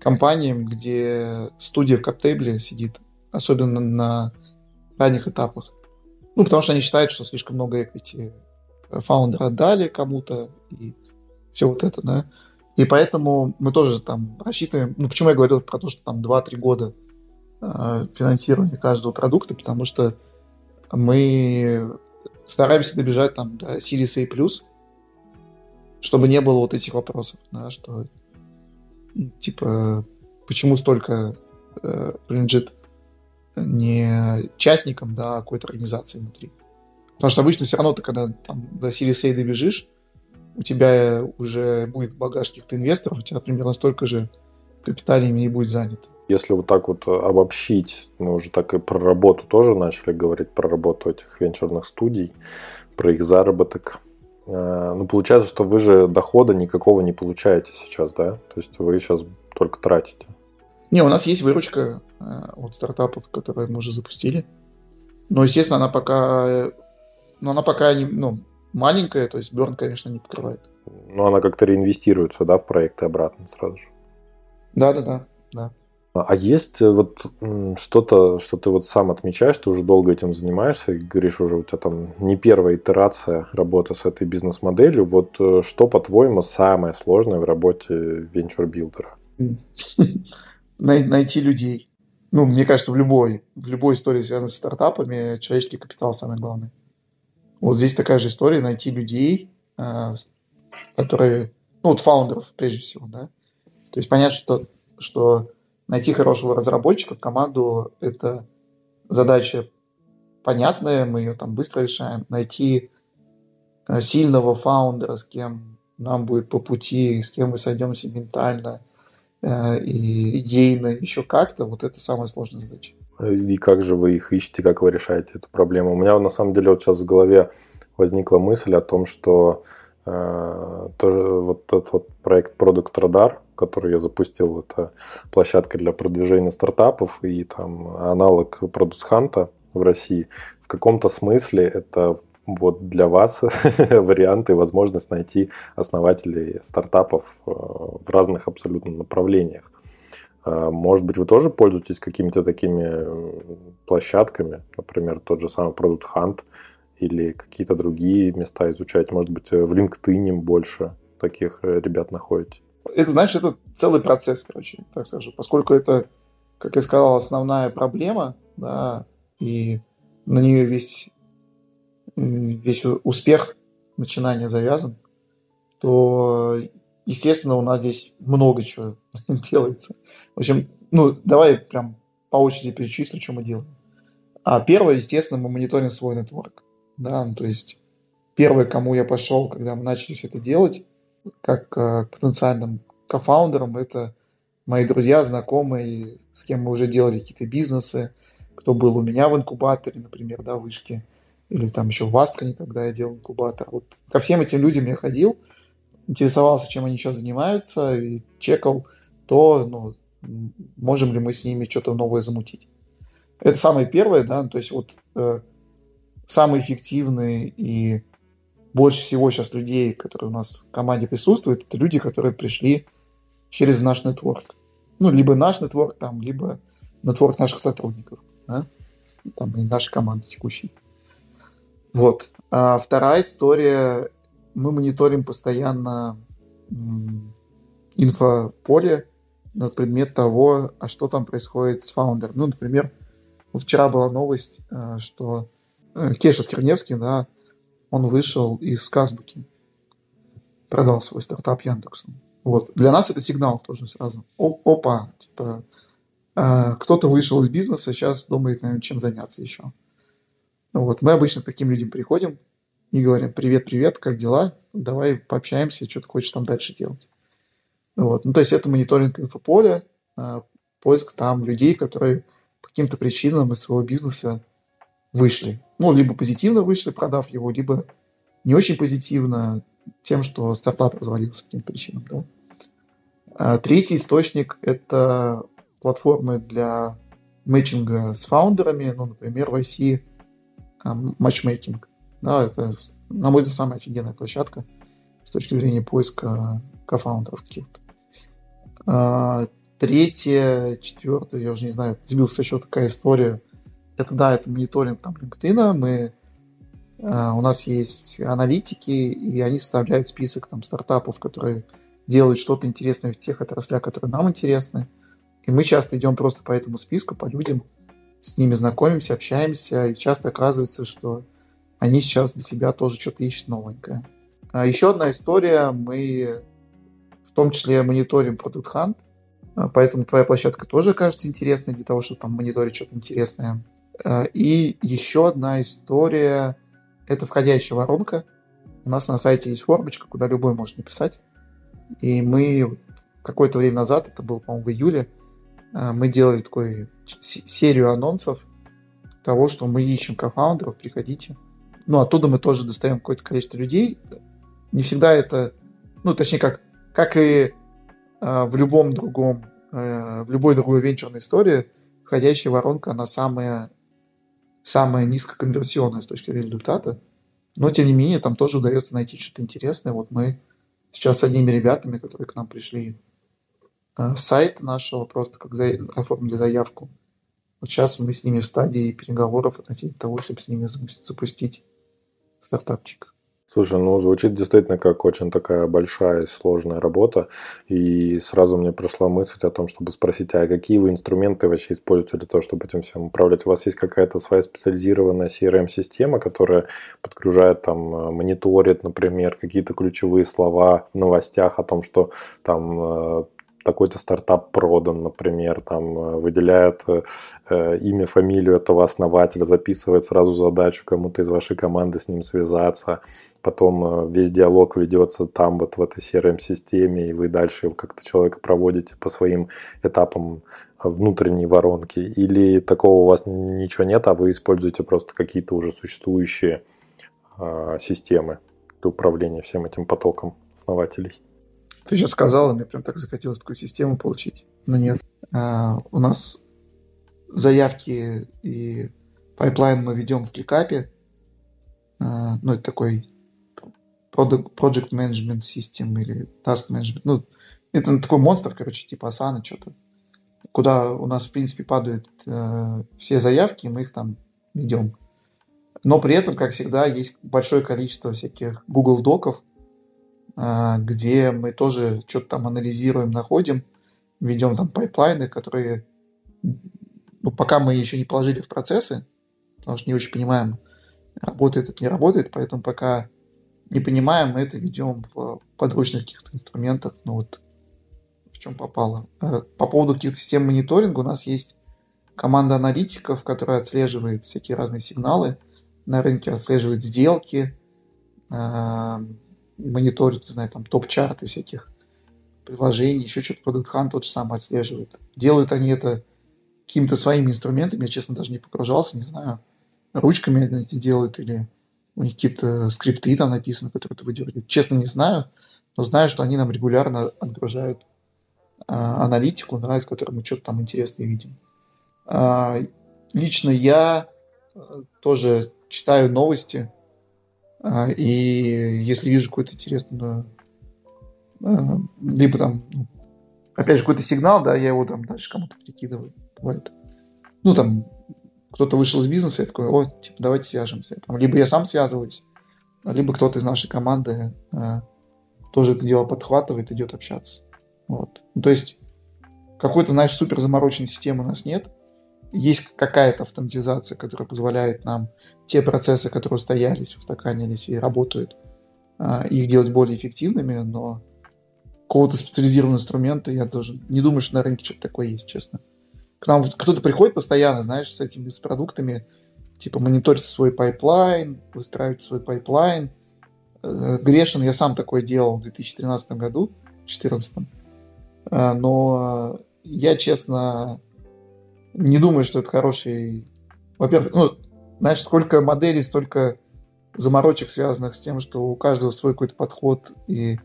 [SPEAKER 2] компаниям, где студия в каптейбле сидит, особенно на ранних этапах. Ну, потому что они считают, что слишком много equity фаундера отдали кому-то, и все вот это, да. И поэтому мы тоже там рассчитываем, ну, почему я говорил про то, что там 2-3 года э, финансирования каждого продукта, потому что мы стараемся добежать там до Series A+, чтобы не было вот этих вопросов, да, что типа почему столько э, принадлежит не частникам, да, а какой-то организации внутри. Потому что обычно все равно ты, когда там, до Series A добежишь, у тебя уже будет багаж каких-то инвесторов, у тебя примерно столько же капиталиями и будет занято.
[SPEAKER 1] Если вот так вот обобщить, мы уже так и про работу тоже начали говорить, про работу этих венчурных студий, про их заработок. А, ну, получается, что вы же дохода никакого не получаете сейчас, да? То есть вы сейчас только тратите.
[SPEAKER 2] Не, у нас есть выручка э, от стартапов, которые мы уже запустили. Но, естественно, она пока, но она пока не, ну, маленькая, то есть burn, конечно, не покрывает.
[SPEAKER 1] Но она как-то реинвестируется, да, в проекты обратно сразу же.
[SPEAKER 2] Да, да, да, да.
[SPEAKER 1] А есть э, вот что-то, что ты вот сам отмечаешь, ты уже долго этим занимаешься, и говоришь уже, у тебя там не первая итерация работы с этой бизнес-моделью. Вот э, что, по-твоему, самое сложное в работе венчур-билдера?
[SPEAKER 2] Найти людей. Ну, мне кажется, в любой, в любой истории, связанной с стартапами, человеческий капитал самое главное. Вот здесь такая же история, найти людей, э, которые, ну, вот фаундеров прежде всего, да. То есть понятно, что, что найти хорошего разработчика в команду – это задача понятная, мы ее там быстро решаем. Найти э, сильного фаундера, с кем нам будет по пути, с кем мы сойдемся ментально э, и идейно, еще как-то, вот это самая сложная задача.
[SPEAKER 1] И как же вы их ищете, как вы решаете эту проблему? У меня на самом деле вот сейчас в голове возникла мысль о том, что э, тоже вот этот вот проект Product Radar, который я запустил, это площадка для продвижения стартапов и там аналог Product Hunt в России. В каком-то смысле это вот для вас варианты и возможность найти основателей стартапов э, в разных абсолютно направлениях. Э, может быть, вы тоже пользуетесь какими-то такими площадками, например, тот же самый Product Hunt или какие-то другие места изучать. Может быть, в LinkedIn больше таких э, ребят находите?
[SPEAKER 2] Это, знаешь, это целый процесс, короче, так скажу. Поскольку это, как я сказал, основная проблема, да, и на нее весь, весь успех начинания завязан, то, естественно, у нас здесь много чего делается. В общем, ну, давай прям по очереди перечислю, что мы делаем. А первое, естественно, мы мониторим свой нетворк. Да, ну, то есть первое, кому я пошел, когда мы начали все это делать, как э, потенциальным кофаундером, это мои друзья, знакомые, с кем мы уже делали какие-то бизнесы, кто был у меня в инкубаторе, например, да, вышки, или там еще в Астроне, когда я делал инкубатор. Вот ко всем этим людям я ходил, интересовался, чем они сейчас занимаются, и чекал то, ну, можем ли мы с ними что-то новое замутить. Это самое первое, да, то есть вот э, самые эффективные и больше всего сейчас людей, которые у нас в команде присутствуют, это люди, которые пришли через наш нетворк. Ну, либо наш нетворк там, либо нетворк наших сотрудников, да? там и нашей команды текущей. Вот. А вторая история. Мы мониторим постоянно инфополе на предмет того, а что там происходит с фаундером. Ну, например, вчера была новость, э, что э, Кеша Скирневский, да, он вышел из Казбуки, продал свой стартап Яндексу. Вот. Для нас это сигнал тоже сразу. О, опа, типа, э, кто-то вышел из бизнеса, сейчас думает, наверное, чем заняться еще. Вот. Мы обычно к таким людям приходим и говорим, привет, привет, как дела? Давай пообщаемся, что ты хочешь там дальше делать. Вот. Ну, то есть это мониторинг инфополя, э, поиск там людей, которые по каким-то причинам из своего бизнеса вышли. Ну, либо позитивно вышли, продав его, либо не очень позитивно тем, что стартап развалился по каким-то причинам. Да? А третий источник – это платформы для мэтчинга с фаундерами, ну, например, в IC матчмейкинг. Да, это, на мой взгляд, самая офигенная площадка с точки зрения поиска кофаундеров каких-то. А, третье, четвертое, я уже не знаю, сбился еще такая история. Это, да, это мониторинг там LinkedIn. Мы, а, у нас есть аналитики, и они составляют список там стартапов, которые делают что-то интересное в тех отраслях, которые нам интересны. И мы часто идем просто по этому списку, по людям, с ними знакомимся, общаемся, и часто оказывается, что они сейчас для себя тоже что-то ищут новенькое. А еще одна история, мы том числе мониторим Product Hunt, а, поэтому твоя площадка тоже кажется интересной для того, чтобы там мониторить что-то интересное. А, и еще одна история – это входящая воронка. У нас на сайте есть формочка, куда любой может написать. И мы какое-то время назад, это было, по-моему, в июле, а, мы делали такую серию анонсов того, что мы ищем кофаундеров, приходите. Ну, оттуда мы тоже достаем какое-то количество людей. Не всегда это, ну, точнее, как как и э, в любом другом, э, в любой другой венчурной истории, входящая воронка, она самая, самая низкоконверсионная с точки зрения результата. Но, тем не менее, там тоже удается найти что-то интересное. Вот мы сейчас с одними ребятами, которые к нам пришли э, сайт нашего, просто как за, оформили заявку. Вот сейчас мы с ними в стадии переговоров относительно того, чтобы с ними запустить стартапчик.
[SPEAKER 1] Слушай, ну звучит действительно как очень такая большая и сложная работа. И сразу мне пришла мысль о том, чтобы спросить, а какие вы инструменты вообще используете для того, чтобы этим всем управлять? У вас есть какая-то своя специализированная CRM-система, которая подгружает там, мониторит, например, какие-то ключевые слова в новостях о том, что там э, такой-то стартап продан, например, там э, выделяет э, э, имя, фамилию этого основателя, записывает сразу задачу кому-то из вашей команды с ним связаться, потом э, весь диалог ведется там вот в этой CRM-системе, и вы дальше как-то человека проводите по своим этапам внутренней воронки, или такого у вас ничего нет, а вы используете просто какие-то уже существующие э, системы для управления всем этим потоком основателей?
[SPEAKER 2] Ты сейчас сказала, мне прям так захотелось такую систему получить. Но нет. А, у нас заявки и пайплайн мы ведем в ClickUp 'е. А, ну, это такой Project Management System или Task Management. Ну, это такой монстр, короче, типа Asana что-то. Куда у нас, в принципе, падают э, все заявки, мы их там ведем. Но при этом, как всегда, есть большое количество всяких Google доков, где мы тоже что-то там анализируем, находим, ведем там пайплайны, которые ну, пока мы еще не положили в процессы, потому что не очень понимаем, работает это, не работает, поэтому пока не понимаем, мы это ведем в подручных каких-то инструментах, ну вот в чем попало. А, по поводу каких-то систем мониторинга у нас есть команда аналитиков, которая отслеживает всякие разные сигналы на рынке, отслеживает сделки, а, мониторит, не знаю, там топ-чарты всяких приложений, еще что-то Product Hunt тот же самый отслеживает. Делают они это какими-то своими инструментами, я, честно, даже не погружался, не знаю, ручками это делают или у них какие-то скрипты там написаны, которые это выдергивают. Честно, не знаю, но знаю, что они нам регулярно отгружают а, аналитику, да, из которой мы что-то там интересное видим. А, лично я э, тоже читаю новости, и если вижу какую-то интересную, а, либо там, опять же, какой-то сигнал, да, я его там дальше кому-то перекидываю. Бывает. Ну, там, кто-то вышел из бизнеса, я такой, о, типа, давайте свяжемся. Там, либо я сам связываюсь, либо кто-то из нашей команды тоже это дело подхватывает, идет общаться. Вот. Ну, то есть какой-то, знаешь, супер замороченной системы у нас нет. Есть какая-то автоматизация, которая позволяет нам те процессы, которые устоялись, устаканились и работают, э, их делать более эффективными, но какого-то специализированного инструмента я даже не думаю, что на рынке что-то такое есть, честно к нам кто-то приходит постоянно, знаешь, с этими с продуктами, типа мониторить свой пайплайн, выстраивать свой пайплайн. Э, грешен, я сам такое делал в 2013 году, 2014. Э, но я, честно, не думаю, что это хороший... Во-первых, ну, знаешь, сколько моделей, столько заморочек, связанных с тем, что у каждого свой какой-то подход, и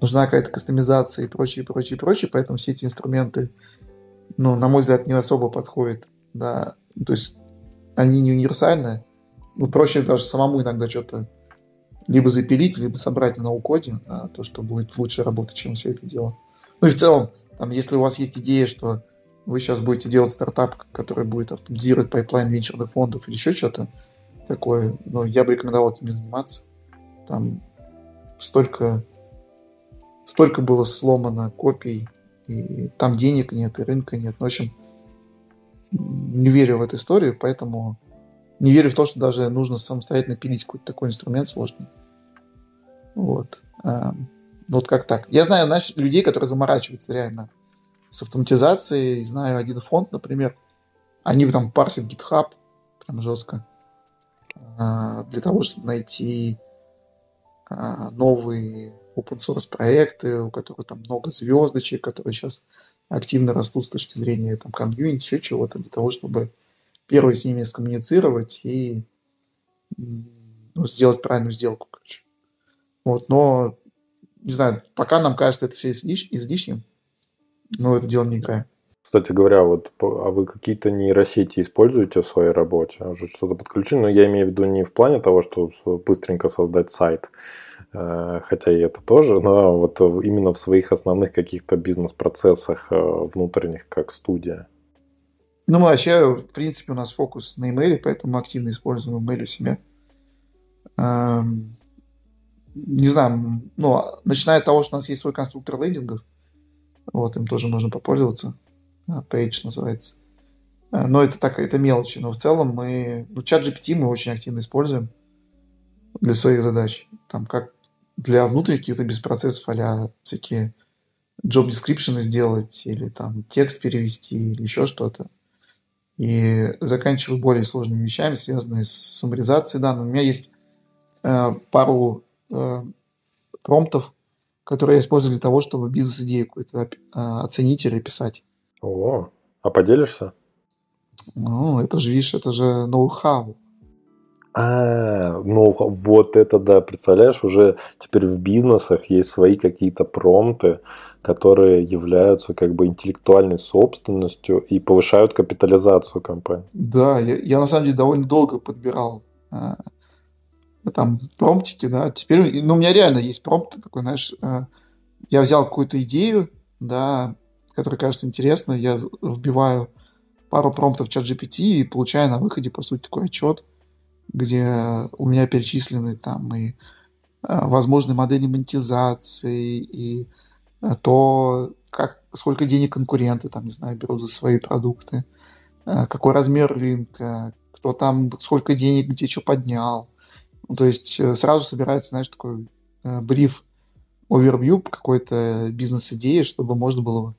[SPEAKER 2] нужна какая-то кастомизация и прочее, прочее, прочее, поэтому все эти инструменты ну, на мой взгляд, не особо подходит. Да. То есть они не универсальны. Ну, проще даже самому иногда что-то либо запилить, либо собрать на no-code 'е, да, то, что будет лучше работать, чем все это дело. Ну и в целом, там, если у вас есть идея, что вы сейчас будете делать стартап, который будет автоматизировать пайплайн венчурных фондов или еще что-то такое, ну, я бы рекомендовал этим не заниматься. Там столько, столько было сломано копий и там денег нет, и рынка нет. Ну, в общем, не верю в эту историю, поэтому не верю в то, что даже нужно самостоятельно пилить какой-то такой инструмент сложный. Вот. А, вот как так. Я знаю, знаешь, людей, которые заморачиваются реально с автоматизацией. Знаю один фонд, например, они там парсят GitHub прям жестко а, для того, чтобы найти а, новые open source проекты, у которых там много звездочек, которые сейчас активно растут с точки зрения там комьюнити, еще чего-то, для того, чтобы первый с ними скоммуницировать и ну, сделать правильную сделку, короче. Вот, но, не знаю, пока нам кажется это все излиш... излишним, но это дело не играем.
[SPEAKER 1] Кстати говоря, вот а вы какие-то нейросети используете в своей работе? Уже что-то подключили? Но я имею в виду не в плане того, что быстренько создать сайт, э, хотя и это тоже, но вот именно в своих основных каких-то бизнес-процессах э, внутренних, как студия.
[SPEAKER 2] Ну, мы вообще, в принципе, у нас фокус на email, поэтому мы активно используем email у себя. Эм, не знаю, ну, начиная от того, что у нас есть свой конструктор лендингов, вот, им тоже можно попользоваться. Page называется. Э, но это так, это мелочи. Но в целом мы... Ну, чат GPT мы очень активно используем для своих задач. Там как для внутренних каких-то без процессов а всякие job description сделать или там текст перевести или еще что-то. И заканчиваю более сложными вещами, связанными с суммаризацией данных. У меня есть э, пару э, промптов, которые я использую для того, чтобы бизнес-идею какую-то э, оценить или писать.
[SPEAKER 1] О, а поделишься?
[SPEAKER 2] Ну, это же, видишь, это же ноу-хау.
[SPEAKER 1] А, ну вот это да, представляешь, уже теперь в бизнесах есть свои какие-то промты, которые являются как бы интеллектуальной собственностью и повышают капитализацию компании.
[SPEAKER 2] Да, я, я на самом деле довольно долго подбирал а, там промптики, да. Теперь, ну, у меня реально есть промпт такой, знаешь, а, я взял какую-то идею, да, который кажется интересно, я вбиваю пару промптов в чат GPT и получаю на выходе, по сути, такой отчет, где у меня перечислены там и а, возможные модели монетизации, и а, то, как, сколько денег конкуренты, там, не знаю, берут за свои продукты, какой размер рынка, кто там, сколько денег где что поднял. Ну, то есть э, сразу собирается, знаешь, такой э, бриф, овервью какой-то бизнес-идеи, чтобы можно было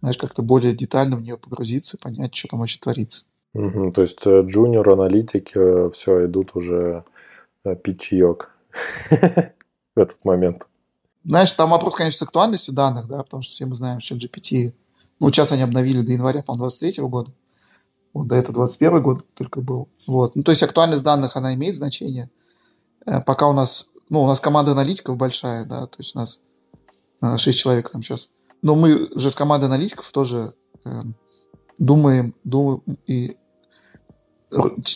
[SPEAKER 2] знаешь, как-то более детально в нее погрузиться, понять, что там вообще творится.
[SPEAKER 1] Угу, то есть джуниор аналитики э, все идут уже э, пичьек в этот момент.
[SPEAKER 2] Знаешь, там вопрос, конечно, с актуальностью данных, да, потому что все мы знаем, что GPT, ну, сейчас они обновили до января, по-моему, 23 года. Вот до этого 21 год только был. Вот. Ну, то есть актуальность данных, она имеет значение. Э, пока у нас, ну, у нас команда аналитиков большая, да, то есть у нас 6 э, человек там сейчас. Но мы же с командой аналитиков тоже э, думаем, думаем и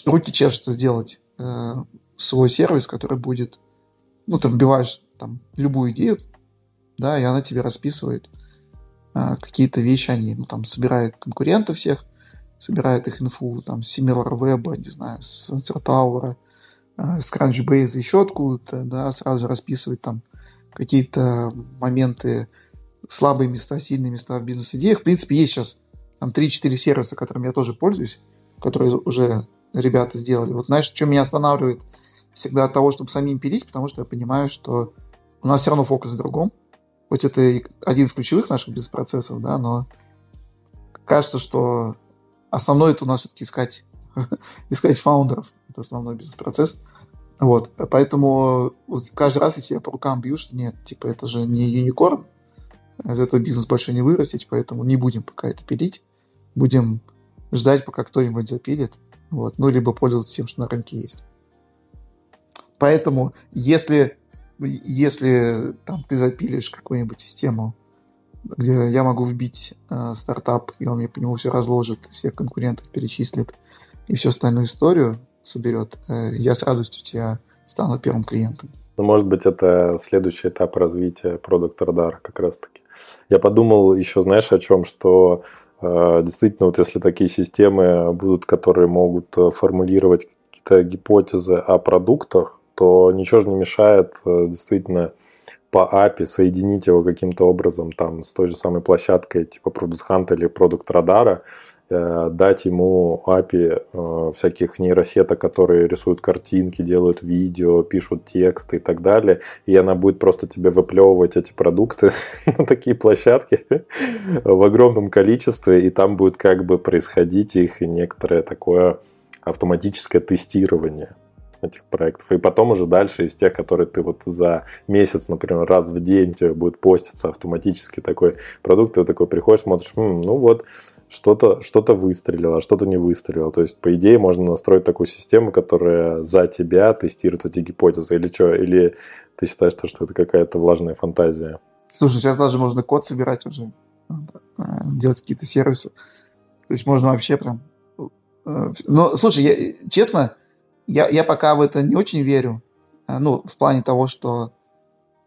[SPEAKER 2] руки чешутся сделать э, свой сервис, который будет, ну, ты вбиваешь там любую идею, да, и она тебе расписывает э, какие-то вещи, они, ну, там, собирает конкурентов всех, собирает их инфу, там, с SimilarWeb, не знаю, с Sensor Tower, с Crunchbase, еще откуда-то, да, сразу расписывает там какие-то моменты, слабые места, сильные места в бизнес-идеях. В принципе, есть сейчас там 3-4 сервиса, которыми я тоже пользуюсь, которые уже ребята сделали. Вот знаешь, что меня останавливает всегда от того, чтобы самим пилить, потому что я понимаю, что у нас все равно фокус в другом. Хоть это и один из ключевых наших бизнес-процессов, да, но кажется, что основное это у нас все-таки искать, искать фаундеров. Это основной бизнес-процесс. Вот, поэтому вот каждый раз, если я по рукам бью, что нет, типа, это же не юникорн, из этого бизнес больше не вырастить, поэтому не будем пока это пилить. Будем ждать, пока кто-нибудь запилит. Вот, ну, либо пользоваться тем, что на рынке есть. Поэтому, если, если там, ты запилишь какую-нибудь систему, где я могу вбить э, стартап, и он мне по нему все разложит, всех конкурентов перечислит и всю остальную историю соберет, э, я с радостью тебя стану первым клиентом.
[SPEAKER 1] Ну, может быть, это следующий этап развития продукт радар как раз-таки. Я подумал еще, знаешь, о чем, что э, действительно, вот если такие системы будут, которые могут э, формулировать какие-то гипотезы о продуктах, то ничего же не мешает э, действительно по API соединить его каким-то образом там с той же самой площадкой типа Product Hunt или Product Radar, дать ему API э, всяких нейросеток, которые рисуют картинки, делают видео, пишут тексты и так далее, и она будет просто тебе выплевывать эти продукты на такие площадки в огромном количестве, и там будет как бы происходить их некоторое такое автоматическое тестирование этих проектов. И потом уже дальше из тех, которые ты вот за месяц, например, раз в день тебе будет поститься автоматически такой продукт, ты такой приходишь, смотришь, М, ну вот, что-то что выстрелило, а что-то не выстрелило. То есть, по идее, можно настроить такую систему, которая за тебя тестирует эти гипотезы. Или что? Или ты считаешь, что это какая-то влажная фантазия?
[SPEAKER 2] Слушай, сейчас даже можно код собирать уже, э, делать какие-то сервисы. То есть можно вообще прям... Э, но, слушай, я, честно, я, я пока в это не очень верю. Э, ну, в плане того, что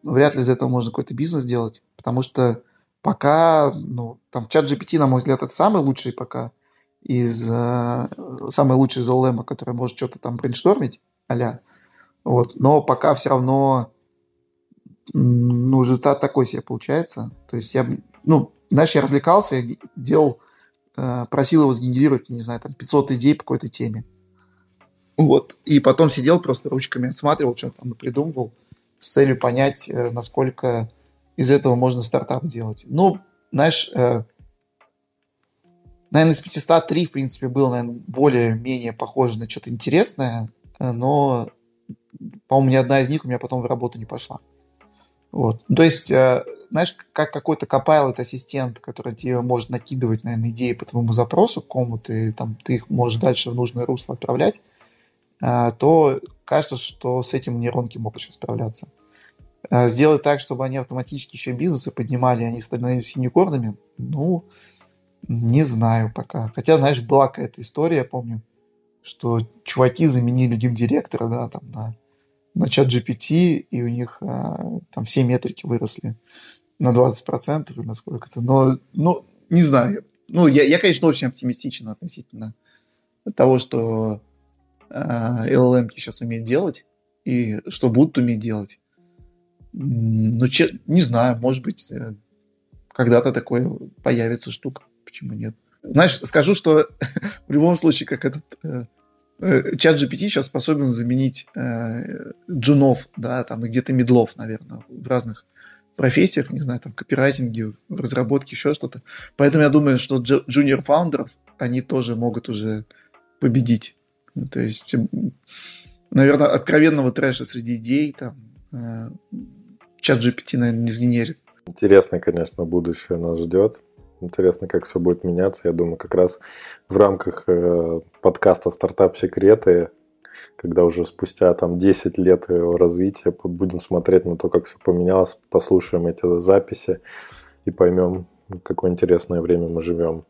[SPEAKER 2] вряд ли из этого можно какой-то бизнес делать. Потому что пока, ну, там, чат GPT, на мой взгляд, это самый лучший пока из, э, самый лучший из LLM, который может что-то там брейнштормить, а Вот. Но пока все равно ну, результат такой себе получается. То есть я, ну, знаешь, я развлекался, я делал, э, просил его сгенерировать, не знаю, там 500 идей по какой-то теме. Вот. И потом сидел просто ручками отсматривал, что там придумывал с целью понять, э, насколько из этого можно стартап сделать. Ну, знаешь, э, наверное, из 500 3, в принципе, было, наверное, более-менее похоже на что-то интересное, э, но, по-моему, ни одна из них у меня потом в работу не пошла. Вот. То есть, э, знаешь, как какой-то Copilot ассистент, который тебе может накидывать, наверное, идеи по твоему запросу кому-то, и там ты их можешь дальше в нужное русло отправлять, э, то кажется, что с этим нейронки могут сейчас справляться. Э, сделать так, чтобы они автоматически еще бизнесы поднимали, они становились юникорнами, ну, не знаю пока. Хотя, знаешь, была какая-то история, я помню, что чуваки заменили гендиректора, да, там, на, на чат GPT, и у них а, там все метрики выросли на 20% или на сколько-то. Но, ну, не знаю. Ну, я, я, конечно, очень оптимистичен относительно того, что а, LLM сейчас умеют делать, и что будут уметь делать. Ну, че, не знаю, может быть, э, когда-то такое появится штука. Почему нет? Знаешь, скажу, что в любом случае, как этот э, э, чат GPT сейчас способен заменить э, джунов, да, там и где-то медлов, наверное, в разных профессиях, не знаю, там, копирайтинге, в разработке, еще что-то. Поэтому я думаю, что джуниор фаундеров, они тоже могут уже победить. То есть, наверное, откровенного трэша среди идей там чат GPT, наверное, не сгенерит.
[SPEAKER 1] Интересно, конечно, будущее нас ждет. Интересно, как все будет меняться. Я думаю, как раз в рамках э, подкаста «Стартап Секреты», когда уже спустя там 10 лет его развития будем смотреть на то, как все поменялось, послушаем эти записи и поймем, какое интересное время мы живем.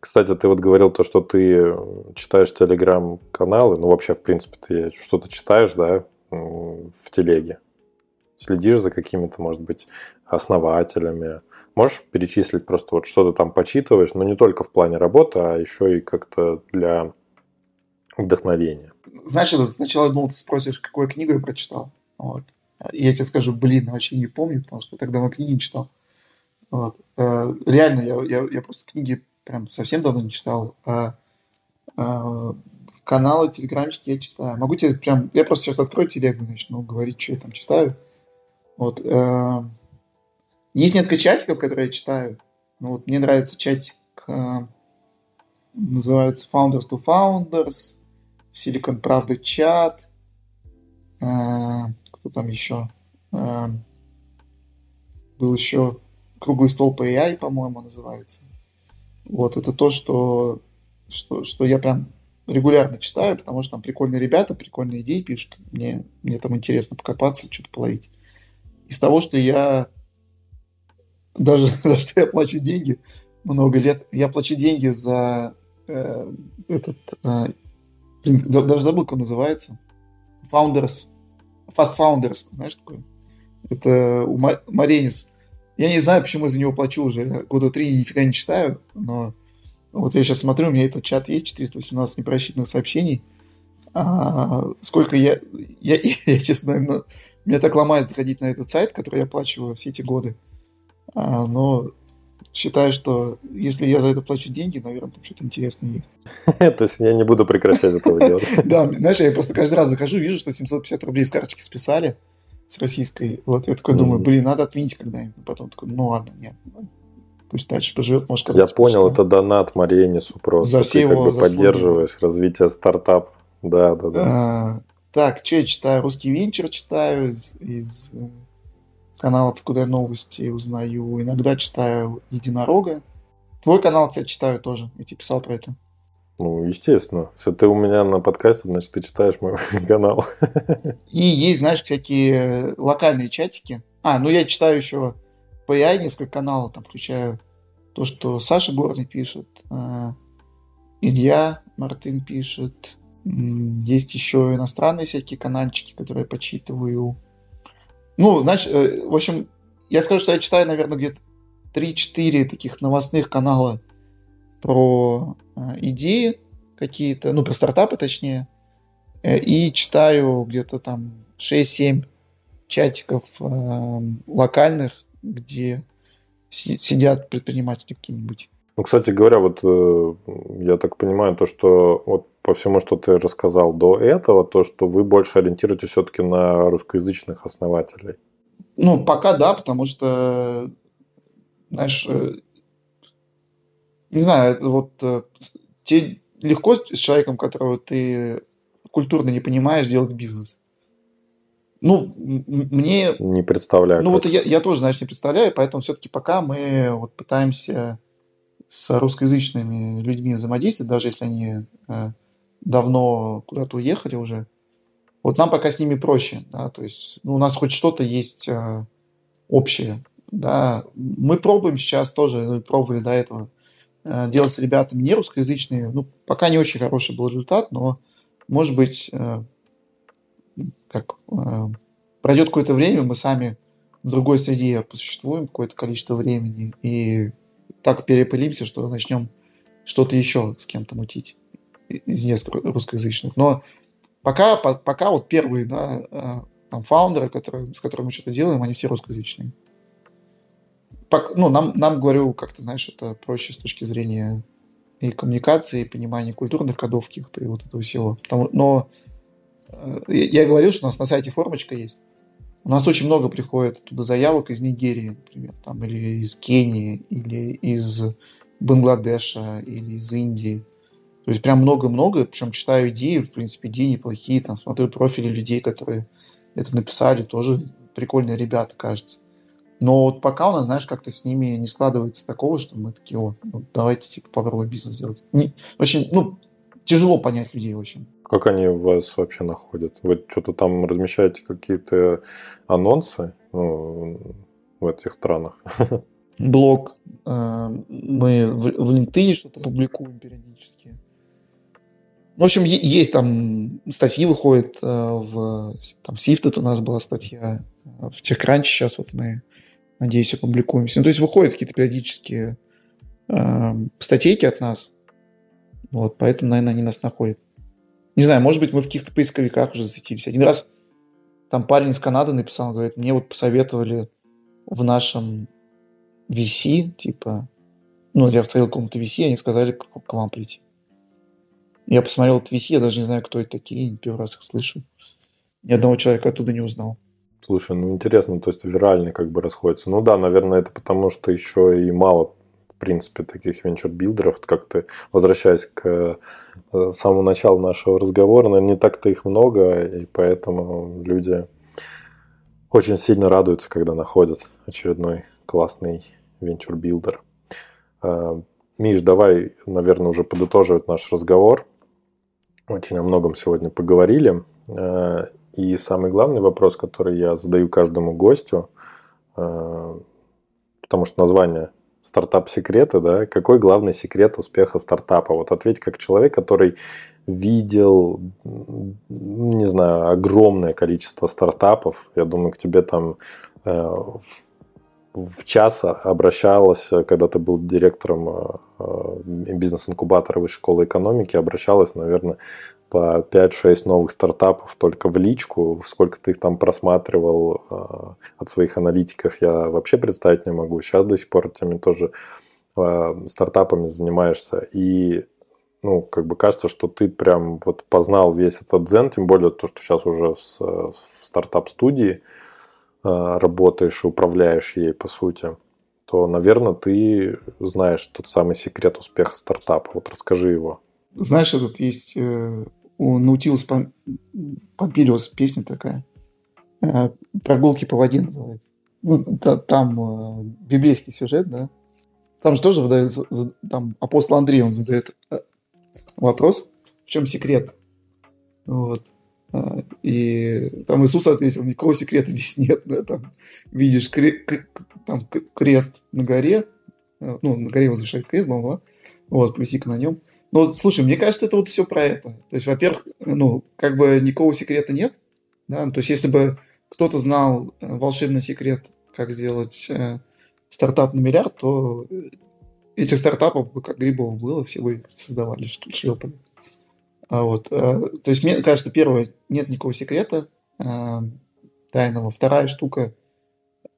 [SPEAKER 1] Кстати, ты вот говорил то, что ты читаешь телеграм-каналы, ну вообще, в принципе, ты что-то читаешь, да, в телеге. Следишь за какими-то, может быть, основателями. Можешь перечислить просто вот что ты там почитываешь, но не только в плане работы, а еще и как-то для вдохновения.
[SPEAKER 2] Знаешь, сначала думал, ты спросишь, какую книгу я прочитал. Вот. И я тебе скажу, блин, вообще не помню, потому что тогда мы книги не читал. Вот. Э, реально, я, я, я просто книги прям совсем давно не читал. А, а, каналы, телеграмчики я читаю. Могу тебе прям... Я просто сейчас открою телегу и начну говорить, что я там читаю. Вот. Э, есть несколько чатиков, которые я читаю. Ну, вот мне нравится чатик, э, называется Founders to Founders, Silicon Правда чат. Э, кто там еще? Э, был еще Круглый стол по AI, по-моему, называется. Вот, это то, что, что, что я прям регулярно читаю, потому что там прикольные ребята, прикольные идеи пишут. Мне, мне там интересно покопаться, что-то половить. Из того, что я даже за что я плачу деньги много лет, я плачу деньги за э, этот, э, даже забыл, как он называется, Founders, Fast Founders, знаешь такое? Это у Маренис я не знаю, почему я за него плачу уже. года три нифига не читаю, но вот я сейчас смотрю, у меня этот чат есть, 418 непросчитанных сообщений. А, сколько я, я, я, я честно, ну, меня так ломает заходить на этот сайт, который я оплачиваю все эти годы. А, но считаю, что если я за это плачу деньги, наверное, там что-то интересное есть.
[SPEAKER 1] То есть я не буду прекращать этого делать.
[SPEAKER 2] Да, знаешь, я просто каждый раз захожу, вижу, что 750 рублей с карточки списали с российской. Вот я такой думаю, блин, надо отменить когда-нибудь. Потом такой, ну ладно, нет. Пусть дальше поживет, может,
[SPEAKER 1] Я понял, это донат Маренису просто. За все его как бы поддерживаешь развитие стартап. Да, да, да.
[SPEAKER 2] А, так, что я читаю? Русский венчур читаю из, из э, каналов, откуда я новости узнаю. Иногда читаю Единорога. Твой канал, кстати, читаю тоже. Я тебе писал про это.
[SPEAKER 1] Ну, естественно. Если ты у меня на подкасте, значит, ты читаешь мой канал.
[SPEAKER 2] И есть, знаешь, всякие локальные чатики. А, ну я читаю еще AI несколько каналов, там включаю то, что Саша Горный пишет, э, Илья Мартын пишет. Есть еще иностранные всякие каналчики, которые я почитываю. Ну, значит, э, в общем, я скажу, что я читаю, наверное, где-то 3-4 таких новостных канала про э, идеи какие-то, ну, про стартапы точнее, э, и читаю где-то там 6-7 чатиков э, локальных, где си- сидят предприниматели какие-нибудь.
[SPEAKER 1] Ну, кстати говоря, вот э, я так понимаю, то, что вот по всему, что ты рассказал до этого, то, что вы больше ориентируетесь все-таки на русскоязычных основателей.
[SPEAKER 2] Ну, пока да, потому что, знаешь, э, не знаю, это вот э, тебе легко с человеком, которого ты культурно не понимаешь, делать бизнес. Ну, мне...
[SPEAKER 1] Не представляю.
[SPEAKER 2] Ну, вот я, я тоже, знаешь, не представляю, поэтому все-таки пока мы вот пытаемся с русскоязычными людьми взаимодействовать, даже если они э, давно куда-то уехали уже. Вот нам пока с ними проще, да, то есть ну, у нас хоть что-то есть э, общее, да. Мы пробуем сейчас тоже, ну, пробовали до этого Э, делать с ребятами не русскоязычные. Ну, пока не очень хороший был результат, но, может быть, э, как э, пройдет какое-то время, мы сами в другой среде посуществуем какое-то количество времени и так перепылимся, что начнем что-то еще с кем-то мутить из нескольких русскоязычных. Но пока, пока вот первые, да, там, фаундеры, которые, с которыми мы что-то делаем, они все русскоязычные ну, нам, нам, говорю, как-то, знаешь, это проще с точки зрения и коммуникации, и понимания культурных кодов каких-то, и вот этого всего. Потому, но э, я говорил, что у нас на сайте формочка есть. У нас очень много приходит туда заявок из Нигерии, например, там, или из Кении, или из Бангладеша, или из Индии. То есть прям много-много, причем читаю идеи, в принципе, идеи неплохие, там смотрю профили людей, которые это написали, тоже прикольные ребята, кажется. Но вот пока у нас, знаешь, как-то с ними не складывается такого, что мы такие, о, ну, давайте, типа, попробуем бизнес сделать. Не, очень, ну, тяжело понять людей очень.
[SPEAKER 1] Как они вас вообще находят? Вы что-то там размещаете какие-то анонсы ну, в этих странах?
[SPEAKER 2] Блог. Э, мы в LinkedIn что-то публикуем периодически. В общем, есть там статьи выходят э, в там Sifted у нас была статья, в TechCrunch сейчас вот мы, надеюсь, опубликуемся. Ну, то есть выходят какие-то периодические э, статейки от нас, вот, поэтому, наверное, они нас находят. Не знаю, может быть, мы в каких-то поисковиках уже засветились. Один раз там парень из Канады написал, говорит, мне вот посоветовали в нашем VC, типа, ну, я встретил какому-то VC, они сказали к, к вам прийти. Я посмотрел VC, я даже не знаю, кто это такие, первый раз их слышу. Ни одного человека оттуда не узнал.
[SPEAKER 1] Слушай, ну интересно, то есть виральный как бы расходится. Ну да, наверное, это потому, что еще и мало принципе, таких venture builder ов, как ты, возвращаясь к э, самому началу нашего разговора, наверное, не так-то их много, и поэтому люди очень сильно радуются, когда находят очередной классный venture builder. Э, Миш, давай, наверное, уже подытоживать наш разговор. Очень о многом сегодня поговорили. Э, и самый главный вопрос, который я задаю каждому гостю, потому что название стартап-секреты, да, какой главный секрет успеха стартапа? Вот ответь как человек, который видел, не знаю, огромное количество стартапов. Я думаю, к тебе там э, час обращалась, когда ты был директором э, э, бизнес-инкубатора высшей школы экономики, обращалась, наверное, по 5-6 новых стартапов только в личку. Сколько ты их там просматривал э, от своих аналитиков, я вообще представить не могу. Сейчас до сих пор теми тоже стартапами занимаешься. И ну, как бы кажется, что ты прям вот познал весь этот дзен, тем более то, что сейчас уже в, в стартап-студии работаешь и управляешь ей, по сути, то, наверное, ты знаешь тот самый секрет успеха стартапа. Вот расскажи его.
[SPEAKER 2] Знаешь, этот есть у Наутилус Пом... Песня такая. Э, Прогулки по воде называется. Ну, там э, библейский сюжет, да. Там же тоже выдает, там апостол Андрей, он задает э, вопрос, в чем секрет. Вот. И там Иисус ответил, никакого секрета здесь нет. Да? Там видишь кре- там крест на горе, ну, на горе возвышается крест, бла-бла, вот, плюсик на нем. Ну, вот, слушай, мне кажется, это вот все про это. То есть, во-первых, ну, как бы никакого секрета нет, да, то есть, если бы кто-то знал э, волшебный секрет, как сделать э, стартап на миллиард, то этих стартапов бы как грибов было, все бы создавали, что шлепали. А вот, э, то есть, мне кажется, первое, нет никакого секрета э, тайного. Вторая штука,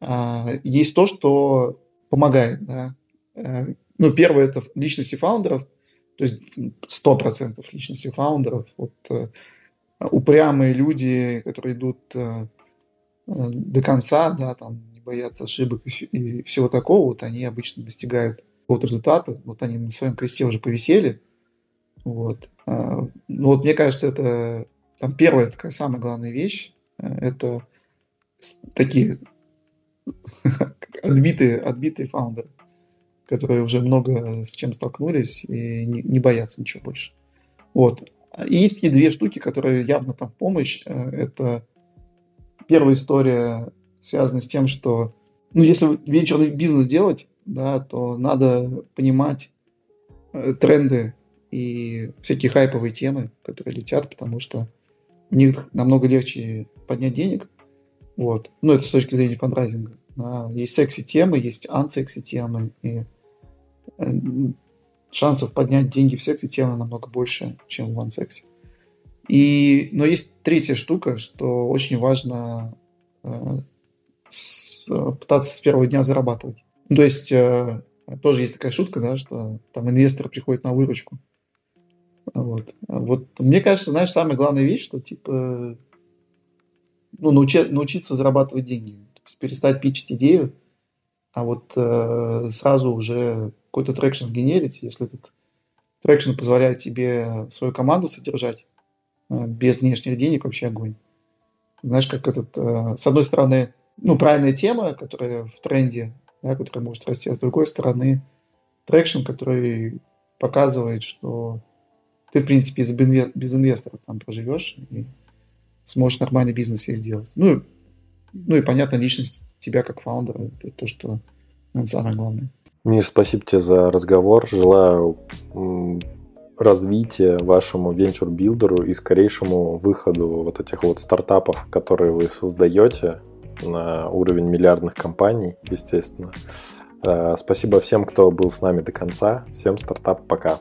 [SPEAKER 2] э, есть то, что помогает, да. Ну, первое, это личности фаундеров – то есть 100% личности фаундеров. Вот, упрямые люди, которые идут до конца, да, там, не боятся ошибок и, и всего такого, вот они обычно достигают какого-то результата. Вот они на своем кресте уже повисели. Вот. А, ну, вот мне кажется, это там первая такая самая главная вещь. Это такие отбитые, отбитые фаундеры которые уже много с чем столкнулись и не, не боятся ничего больше. Вот. И есть и две штуки, которые явно там в помощь. Э, это первая история связана с тем, что ну, если венчурный бизнес делать, да, то надо понимать э, тренды и всякие хайповые темы, которые летят, потому что в них намного легче поднять денег. Вот. Ну, это с точки зрения фандрайзинга. Да. Есть секси-темы, есть ансекси-темы. И Э, шансов поднять деньги в сексе тема намного больше, чем в ван-сексе. И, но есть третья штука, что очень важно э, с, пытаться с первого дня зарабатывать. То есть э, тоже есть такая шутка, да, что там инвестор приходит на выручку. Вот. вот мне кажется, знаешь, самая главная вещь, что типа ну, научи, научиться зарабатывать деньги. То есть перестать pitch ить идею, а вот э, сразу уже какой-то traction сгенерить, если этот traction позволяет тебе свою команду содержать э, без внешних денег, вообще огонь. Знаешь, как этот, э, с одной стороны, ну, правильная тема, которая в тренде, да, которая может расти, а с другой стороны traction, который показывает, что ты, в принципе, без инвесторов там проживешь и сможешь нормальный бизнес себе сделать. Ну, ну и, понятно, личность тебя как founder а, это то, что наверное, самое главное.
[SPEAKER 1] Миш, спасибо тебе за разговор. Желаю развития вашему venture builder у и скорейшему выходу вот этих вот стартапов, которые вы создаете на уровень миллиардных компаний, естественно. Э, спасибо всем, кто был с нами до конца. Всем стартап пока.